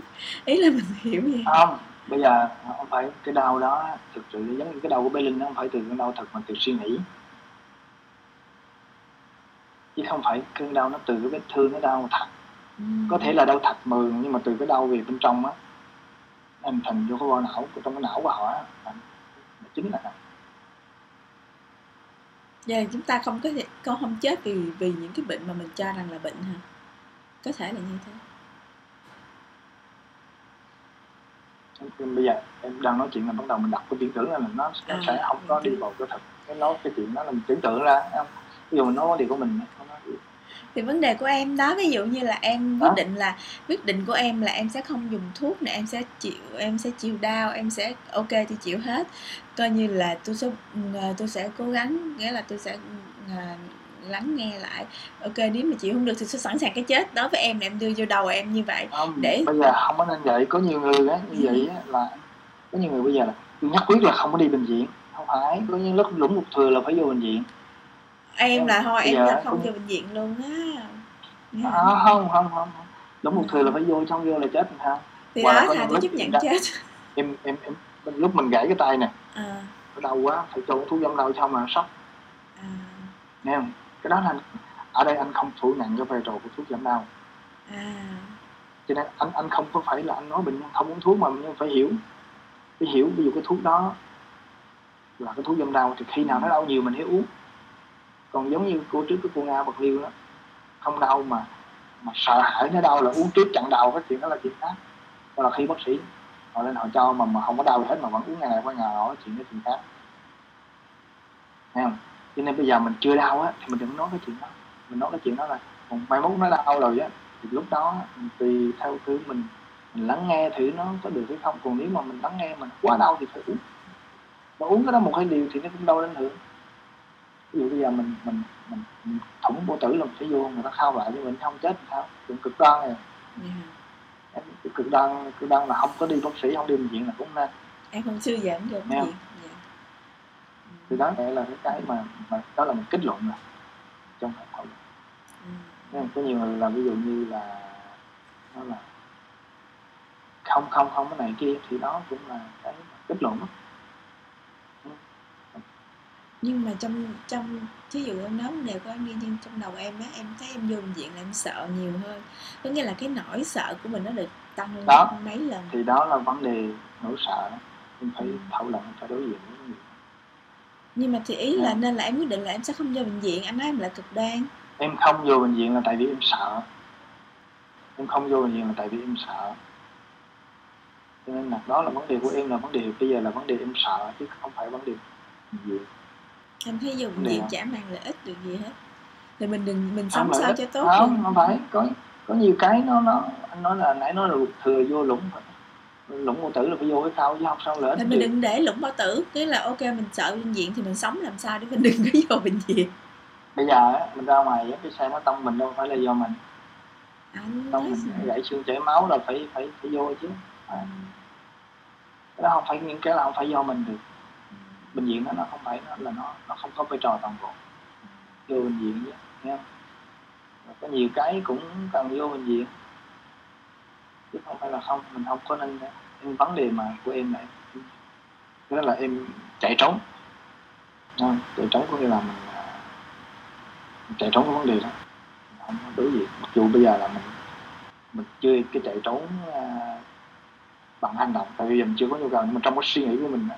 ý là mình hiểu vậy. Không bây giờ không phải cái đau đó thực sự giống như cái đau của bé linh nó không phải từ cái đau thật mà từ suy nghĩ. Chứ không phải cơn đau nó từ cái vết thương nó đau thật. Ừ. có thể là đau thật mường nhưng mà từ cái đau về bên trong á anh thành vô cái bộ não trong cái não của họ á. Là chính là giờ chúng ta không có con không chết vì vì những cái bệnh mà mình cho rằng là bệnh hả? Có thể là như thế. Bây giờ em đang nói chuyện là bắt đầu mình đặt cái tưởng là nó, nó À, sẽ không có đi vào cái thật cái nói cái chuyện đó là mình tưởng tượng ra không ví dụ mình nói điều của mình không nói thì vấn đề của em đó ví dụ như là em quyết định là quyết định của em là em sẽ không dùng thuốc này em sẽ chịu em sẽ chịu đau em sẽ ok tôi chịu hết. Coi như là tôi sẽ ờ, tôi sẽ cố gắng nghĩa là tôi sẽ ờ, lắng nghe lại. Ok nếu mà chịu không được thì tôi sẵn sàng cái chết. Đối với em là em đưa vô đầu em như vậy. Không Để- bây giờ không có nên vậy. Có nhiều người á như Ừ. vậy á là có nhiều người bây giờ là nhất quyết là không có đi bệnh viện. Không phải có những lúc lũng một thừa là phải vô bệnh viện em là thôi em là không vô bệnh viện luôn á. À, không không không. Không. lũng một thừa là phải vô trong vô là chết sao thì là đó thà tôi chấp nhận chết. Em em em lúc mình gãy cái tay nè. À, đau quá phải cho thuốc giảm đau xong mà sốc. À, nghe không? Cái đó là ở đây anh không phủ nhận cái vai trò của thuốc giảm đau. À, cho nên anh anh không có phải là anh nói bệnh nhân không uống thuốc mà bệnh nhân phải hiểu. Phải hiểu ví dụ cái thuốc đó là cái thuốc giảm đau thì khi nào nó đau nhiều mình hãy uống còn giống như cô trước cái cô nga bật liêu đó, không đau mà mà sợ hãi, nó đau là uống trước chặn đầu, cái chuyện đó là chuyện khác. Đó là khi bác sĩ, họ lên họ cho mà mà không có đau gì hết, mà vẫn uống ngày này qua ngày đó chuyện đó chuyện khác. Thấy không? Cho nên bây giờ mình chưa đau á, thì mình đừng nói cái chuyện đó. Mình nói cái chuyện đó là còn mai mốt nó đau rồi á, thì lúc đó mình tùy theo thứ mình mình lắng nghe thử nó có được hay không. Còn nếu mà mình lắng nghe mình quá đau thì phải uống. Mà uống cái đó một hai liều thì nó cũng đau đến hưởng ví dụ bây giờ mình mình mình, mình thủng vô tử làm phải vô người ta khao lại cho mình không chết sao cũng cực đoan này dạ. cái cực đoan cực đoan là không có đi bác sĩ không đi bệnh viện là cũng nên em không suy giảm được Nghe gì dạ. thì đó là cái cái mà, mà đó là mình kết luận rồi trong phải thảo Ừ. Nên có nhiều người là ví dụ như là nó là không không không cái này kia thì đó cũng là cái kết luận đó. Nhưng mà trong trong thí dụ em nói vấn đề của em đi nhưng trong đầu em á em thấy em vô bệnh viện là em sợ nhiều hơn. Có nghĩa là cái nỗi sợ của mình nó được tăng lên Đó. mấy lần. thì đó là vấn đề nỗi sợ đó. Em phải thảo luận phải đối diện với nhưng mà thì ý là Dạ. nên là em quyết định là em sẽ không vô bệnh viện anh nói em là cực đoan. Em không vô bệnh viện là tại vì em sợ. Em không vô bệnh viện là tại vì em sợ. Cho nên là đó là vấn đề của em là vấn đề bây giờ là vấn đề em sợ chứ không phải vấn đề bệnh em thấy Dạ. viện chả mang lợi ích được gì hết. Thì mình đừng mình sống sao cho tốt không đi. không phải. Có có nhiều cái nó nó anh nói là nãy nói là ruột thừa vô lũng lũng vô tử là phải vô cái khao chứ không sao lợi thì ích mình gì. đừng để lũng bao tử. Cái là ok mình sợ bệnh viện thì mình sống làm sao để mình đừng có vô bệnh viện. Bây giờ á, mình ra ngoài á, cái xe nó tông mình đâu phải là do mình. Anh tông mình gãy xương chảy máu là phải phải phải vô chứ. Ừ. cái đó không phải những cái là không phải do mình được bệnh viện đó nó không phải nó là nó nó không có vai trò toàn bộ. Vô bệnh viện nhé nghe không? Rồi có nhiều cái cũng cần vô bệnh viện. Chứ không phải là không mình không có nên em vấn đề mà của em này đó là em chạy trốn. À, chạy trốn có nghĩa là mình, à, mình chạy trốn cái vấn đề đó. Không có đối diện. Mặc dù bây giờ là mình mình chưa cái chạy trốn à, bằng hành động tại vì mình chưa có nhu cầu nhưng mà trong cái suy nghĩ của mình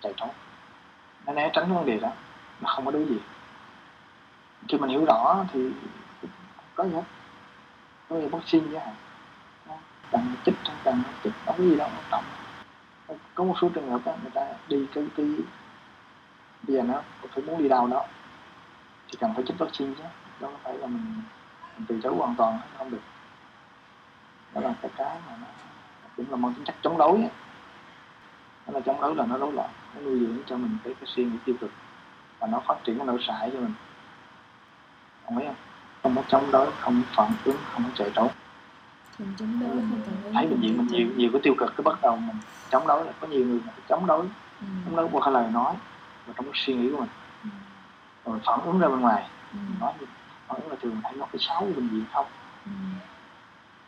chạy trốn nó né tránh vấn đề đó nó không có đối diện khi mình hiểu rõ thì có gì hết. Có gì vaccine chứ hả cần chích không cần chích không có gì đâu quan trọng. Có một số trường hợp đó người ta đi cái cái bây giờ nó phải muốn đi đâu đó thì cần phải chích vaccine chứ. Đó không phải là mình, mình từ chối hoàn toàn không được. Đó là cái cái mà nó cũng là mang tính chất chống đối ấy đó là chống đối là nó rối loạn nó nuôi dưỡng cho mình cái, cái suy nghĩ tiêu cực. Và nó phát triển cái nỗi sợ cho mình. Đồng ý không? Không có chống đối không phản ứng không có chạy trốn. Không chống đối không phản ứng. Thấy bệnh không viện mình nhiều nhiều cái tiêu cực cái bắt đầu mình chống đối là có nhiều người mà chống đối Ừ. chống đối qua lời nói và trong cái suy nghĩ của mình. Ừ. rồi mình phản ứng ra bên ngoài. Ừ. mình nói gì phản ứng là thường mình thấy nó cái xấu của bệnh viện không? Ừ.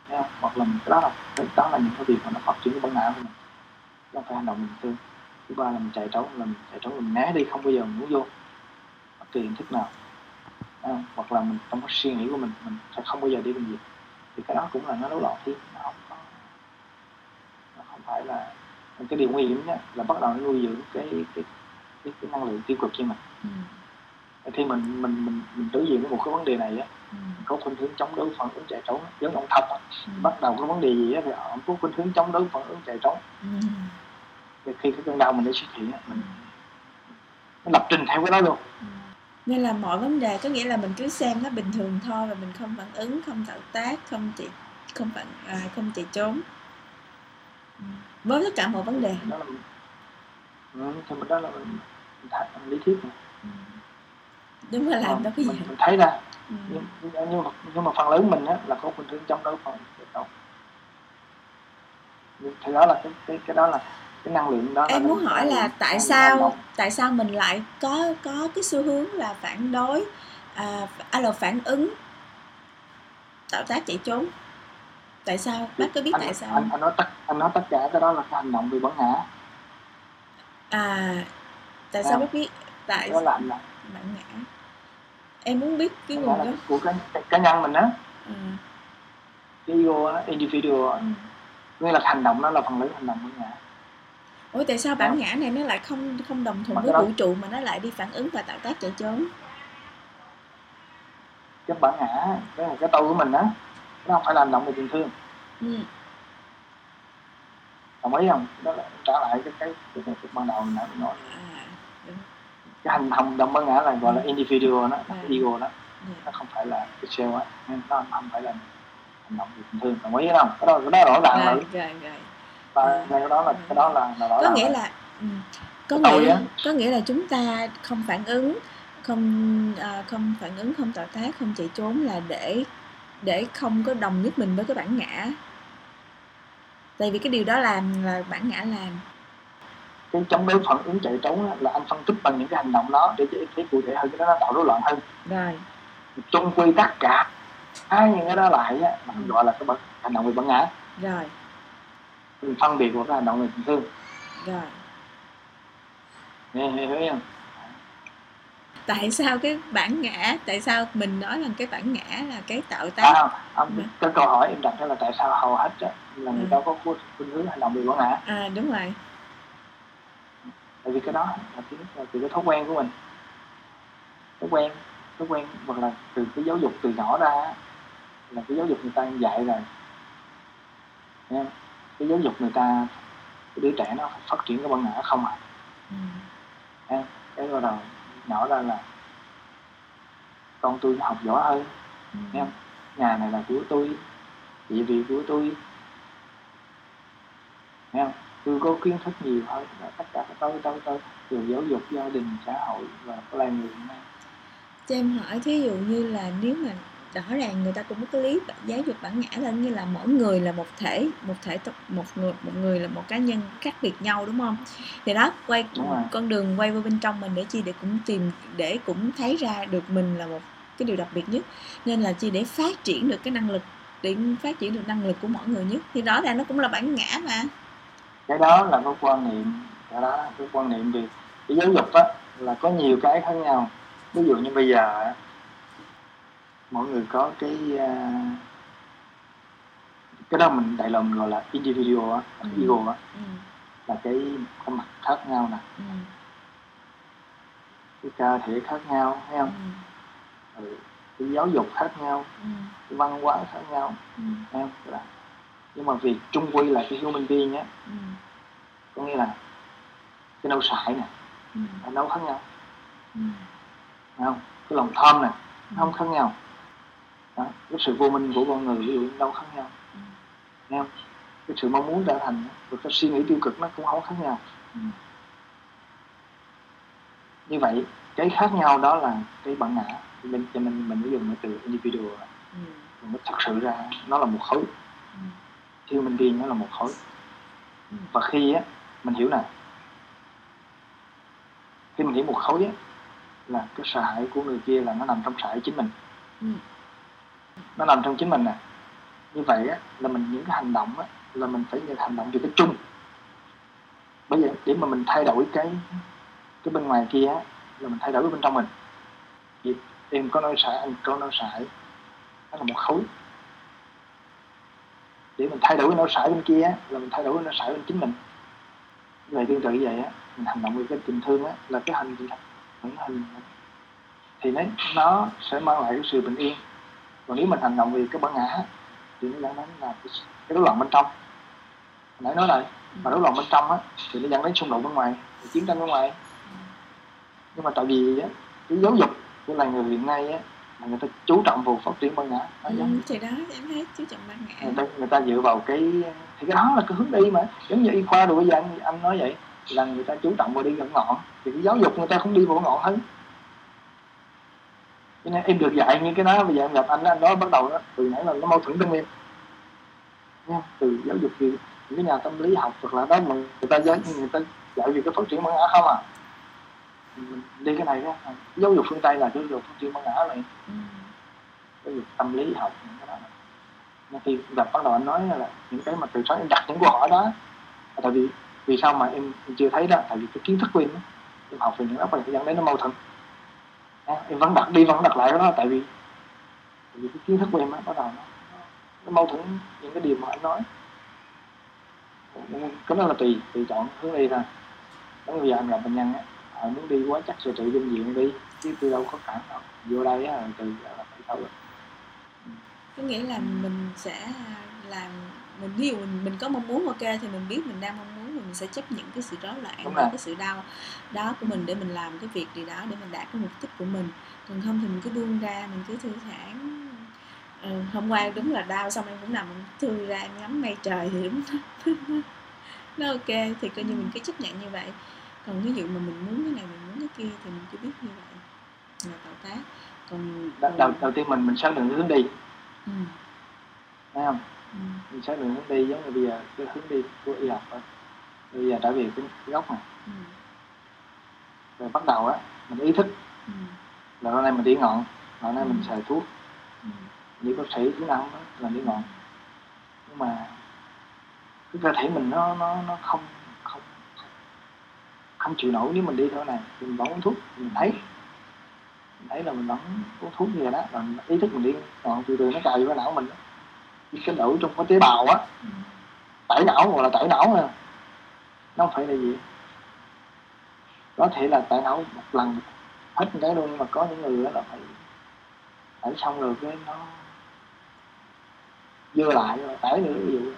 thấy không? Hoặc là mình, cái đó là cái đó là những cái việc mà nó phát triển cái bản não của mình Không phải hành động bình thường thứ ba là mình chạy trốn là mình chạy trốn là mình né đi không bao giờ mình muốn vô bất kỳ hình thức nào không? hoặc là mình trong cái suy nghĩ của mình mình sẽ không bao giờ đi bệnh viện thì cái đó cũng là nó rối loạn thêm nó không có nó không phải là cái điều nguy hiểm nhất là bắt đầu nó nuôi dưỡng cái cái cái, cái năng lượng tiêu cực cho mình Ừ. khi mình mình mình mình đối diện với một cái vấn đề này á Ừ. có khuynh hướng chống đối phản ứng chạy trốn giống ông á Ừ. bắt đầu có vấn đề gì á thì ông có khuynh hướng chống đối phản ứng chạy trốn Ừ. thì khi cái cơn đau mình đã xuất hiện á, mình nó lập trình theo cái đó luôn. Ừ. nên là mọi vấn đề có nghĩa là mình cứ xem nó bình thường thôi và mình không phản ứng không tạo tác không chạy không phản à, không chạy trốn. Ừ. với tất cả mọi vấn đề. Đó là mình ừ, thì mình đó là mình, mình, th- mình lý thuyết đúng là làm Ờ, đâu có gì mình, mình thấy ra. Ừ. nhưng, nhưng mà nhưng mà phần lớn mình á là có phản ứng chạy trốn Nhưng thì đó là cái cái cái đó là cái năng lượng đó em muốn hỏi là tại sao tại sao mình lại có có cái xu hướng là phản đối à, à là phản ứng tạo tác chạy trốn? Tại sao? Bác có biết anh, tại sao anh, anh nói tất anh nói tất cả cái đó là cái hành động vì bản ngã. À tại À. sao? bác biết tại đó là bản ngã? Em muốn biết cái nguồn gốc. của cá, cá nhân mình á. Ừ. cái ego á individual ừ. nghĩa là hành động đó là phần lớn hành động bản ngã ủa tại sao bản ngã này nó lại không không đồng thuận với vũ trụ mà nó lại đi phản ứng và tạo tác chạy trốn? Cái bản ngã cái là cái tôi của mình á nó không phải là hành động về tình thương. Ừ. đồng ý không? Đó là trả lại cái cái cái, cái, cái ban đầu mình đã nói. À đúng. Cái hành động bản ngã là gọi là individual đó Ừ. ego đó. Dạ. nó không phải là cái self á nên nó không phải là hành động về tình thương. Đồng ý không? Cái đó cái đó rõ ràng rồi rồi. rồi rồi và cái đó là cái đó là, là có nghĩa là ừ, có nghĩa á. có nghĩa là chúng ta không phản ứng không à, không phản ứng không tạo tác không chạy trốn là để để không có đồng nhất mình với cái bản ngã. Tại vì cái điều đó làm là bản ngã làm. Cái chống đối phản ứng chạy trốn là anh phân tích bằng những cái hành động đó để cho em thấy cụ thể hơn cái đó nó tạo rối loạn hơn. Rồi. Chung quy tất cả hai những cái đó lại á, gọi là cái bản, hành động về bản ngã. Rồi phân biệt một cái hành động về tình thương rồi nghe hiểu không? Tại sao cái bản ngã tại sao mình nói là cái bản ngã là cái tạo à, tác không, không, Ừ. cái câu hỏi em đặt đó là tại sao hầu hết á, là người Ừ. ta có khuynh hướng hành động về bản ngã à đúng rồi. Tại vì cái đó là nhất là từ cái thói quen của mình. Thói quen thói quen hoặc là từ cái giáo dục từ nhỏ ra là cái giáo dục người ta dạy rồi? Cái giáo dục người ta cái đứa trẻ nó phát triển cái bản ngã không à. Ừ. cái bắt đầu nhỏ ra là con tôi học giỏi hơn. Ừ. nghe không nhà này là của tôi địa vị của tôi. Nghe không tôi có kiến thức nhiều hơn là tất cả các tôi tôi tôi từ giáo dục gia đình xã hội và cái loài người nay. Cho em hỏi thí dụ như là nếu mà rõ ràng người ta cũng có cái lý giáo dục bản ngã là như là mỗi người là một thể một thể một người một người là một cá nhân khác biệt nhau đúng không? Thì đó quay con đường quay vào bên trong mình để chi để cũng tìm để cũng thấy ra được mình là một cái điều đặc biệt nhất. Nên là chi để phát triển được cái năng lực để phát triển được năng lực của mỗi người nhất. Thì rõ ràng nó cũng là bản ngã mà. Cái đó là cái quan niệm cái đó là cái quan niệm về cái giáo dục á là có nhiều cái khác nhau. Ví dụ như bây giờ mỗi người có cái à, cái đó mình đại mình gọi là individual á, Ừ. ego á. Ừ, là cái cái mặt khác nhau nè. Ừ, cái cơ thể khác nhau thấy ừ, không? Ừ. cái giáo dục khác nhau ừ, cái văn hóa khác nhau ừ, thấy không? Là nhưng mà vì chung quy là cái human being á ừ, có nghĩa là cái nấu sải nè ừ, nấu khác nhau. Ừ, thấy không? Cái lòng tham nè ừ, không khác nhau đó. cái sự vô minh của con người ví dụ như đâu khác nhau. Thấy không? Cái sự mong muốn trở thành và cái suy nghĩ tiêu cực nó cũng không khác nhau. Ừ. như vậy cái khác nhau đó là cái bản ngã. Thì mình cho nên mình mới dùng cái từ individual. Ừ, mình mới thật sự ra nó là một khối. Ừ, human being nó là một khối. Ừ. và khi á mình hiểu nè. Khi mình hiểu một khối á là cái sợ hãi của người kia là nó nằm trong sợ hãi chính mình. Ừ nó nằm trong chính mình nè như vậy á là mình những cái hành động á là mình phải những hành động về cái chung. Bởi vậy để mà mình thay đổi cái cái bên ngoài kia á là mình thay đổi cái bên trong mình. Thì em có nói sải anh có nói sải nó là một khối. Để mình thay đổi cái nỗi sải bên kia á, là mình thay đổi cái nỗi sải bên chính mình. Như vậy tương tự như vậy á mình hành động về cái tình thương á là cái hành những hành. Thì nó nó sẽ mang lại cái sự bình yên còn nếu mình hành động vì cái bản ngã thì nó dẫn đến là cái, rối loạn bên trong. Nãy nói rồi mà rối loạn bên trong á thì nó dẫn đến xung đột bên ngoài chiến tranh bên ngoài. Nhưng mà tại vì á, cái giáo dục của loài người hiện nay á là người ta chú trọng vào phát triển bản ngã Ừ, giống thì đó em thấy chú trọng bản ngã. Người ta người ta dựa vào cái thì cái đó là cái hướng đi mà. Giống như y khoa rồi bây giờ anh, anh nói vậy là người ta chú trọng vào đi gần ngọn. Thì cái giáo dục người ta không đi vào ngọn hơn cho nên em được dạy như cái đó bây giờ em gặp anh anh nói bắt đầu đó từ nãy là nó mâu thuẫn trong em. Nha từ giáo dục thì những cái nhà tâm lý học hoặc là đó mà người ta giáo người ta dạy về cái phát triển bản ngã không à. Đi cái này đó giáo dục phương tây là giáo dục phát triển bản ngã này. Ừ. giáo dục tâm lý học những cái đó nhưng khi gặp bắt đầu anh nói là những cái mà từ sáng em đặt những câu hỏi đó là tại vì vì sao mà em, em chưa thấy đó tại vì cái kiến thức của em em học về những đó phải dẫn đến nó mâu thuẫn Em vẫn đặt đi vẫn đặt lại đó tại vì tại vì cái kiến thức của em á bắt đầu nó, nó mâu thuẫn những cái điều mà anh nói. Cái đó là tùy tùy chọn hướng đi thôi. Giống bây giờ anh gặp bệnh nhân á họ muốn đi quá chắc sự trị bệnh viện đi chứ tôi đâu có cản đâu vô đây á từ là phải đâu có nghĩa là mình sẽ à, làm mình ví dụ mình, mình có mong muốn ok thì mình biết mình đang mong muốn mình sẽ chấp nhận cái sự rối loạn và cái sự đau đó của mình để mình làm cái việc gì đó để mình đạt cái mục đích của mình. Còn không thì mình cứ buông ra mình cứ thư giãn ừ, hôm qua đúng là đau xong em cũng nằm thư ra em ngắm mây trời thì đúng nó ok thì coi như mình cứ chấp nhận như vậy. Còn ví dụ mà mình muốn cái này mình muốn cái kia thì mình chỉ biết như vậy là tạo tác còn đầu, đầu, đầu tiên mình mình xác định hướng đi. Ừ. thấy không? Ừ. mình xác định hướng đi giống như bây giờ cái hướng đi của y học thôi bây giờ trở về cái, cái gốc này Ừ. rồi bắt đầu á mình ý thức Ừ. là hôm nay mình đi ngọn hôm nay mình Ừ. xài thuốc Ừ. đi bác sĩ thứ nào là đi ngọn nhưng mà cái cơ thể mình nó nó nó không không không chịu nổi nếu mình đi theo này mình vẫn uống thuốc mình thấy mình thấy là mình vẫn uống thuốc như vậy đó rồi ý thức mình đi còn từ từ nó cài vô cái não mình đó. cái đổi trong cái tế bào á Ừ. tẩy não gọi là tẩy não à nó không phải là gì. Có thể là tẩy não một lần hết cái luôn nhưng mà có những người đó là phải tẩy xong rồi cái nó dơ lại rồi tẩy nữa ví dụ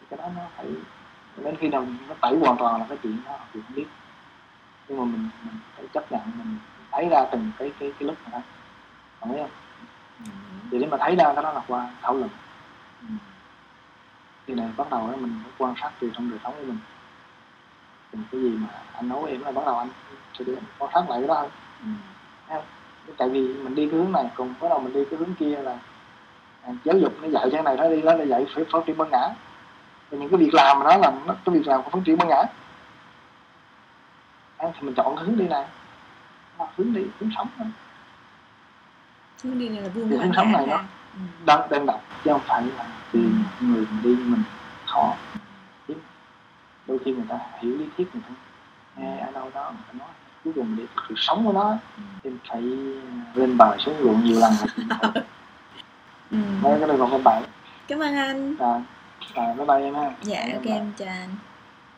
Thì cái đó nó phải đến khi nào nó tẩy hoàn toàn là cái chuyện đó thì không biết. Nhưng mà mình mình phải chấp nhận mình thấy ra từng cái cái cái lúc mà đó. Còn thấy không? Ừ. thì để mà thấy ra cái đó là qua thảo luận. Ừ. thì này bắt đầu đó mình quan sát từ trong đời sống của mình. Từng cái gì mà anh nói em là bắt đầu anh sẽ để quan sát lại cái đó thôi. Ừ. tại vì mình đi cái hướng này cùng bắt đầu mình đi cái hướng kia là à, giáo dục nó dạy cái này nó đi nó là dạy phải phát triển bản ngã. Và những cái việc làm mà nó là nó cái việc làm của phát triển bản ngã. À, thì mình chọn cái hướng đi này. Hướng đi hướng sống hướng đi này là Thì cái hướng sống này. Ừ. đang đang đọc chứ không phải là vì người mình đi mình khó đôi khi người ta hiểu lý thuyết người ta nghe ở đâu đó người ta nói cuối cùng để thực sự sống của nó. Thì phải lên bờ xuống ruộng nhiều lần Ừ. mấy cái này còn các bạn cảm ơn anh. Rồi rồi bye bye em ha. Dạ ok em chào anh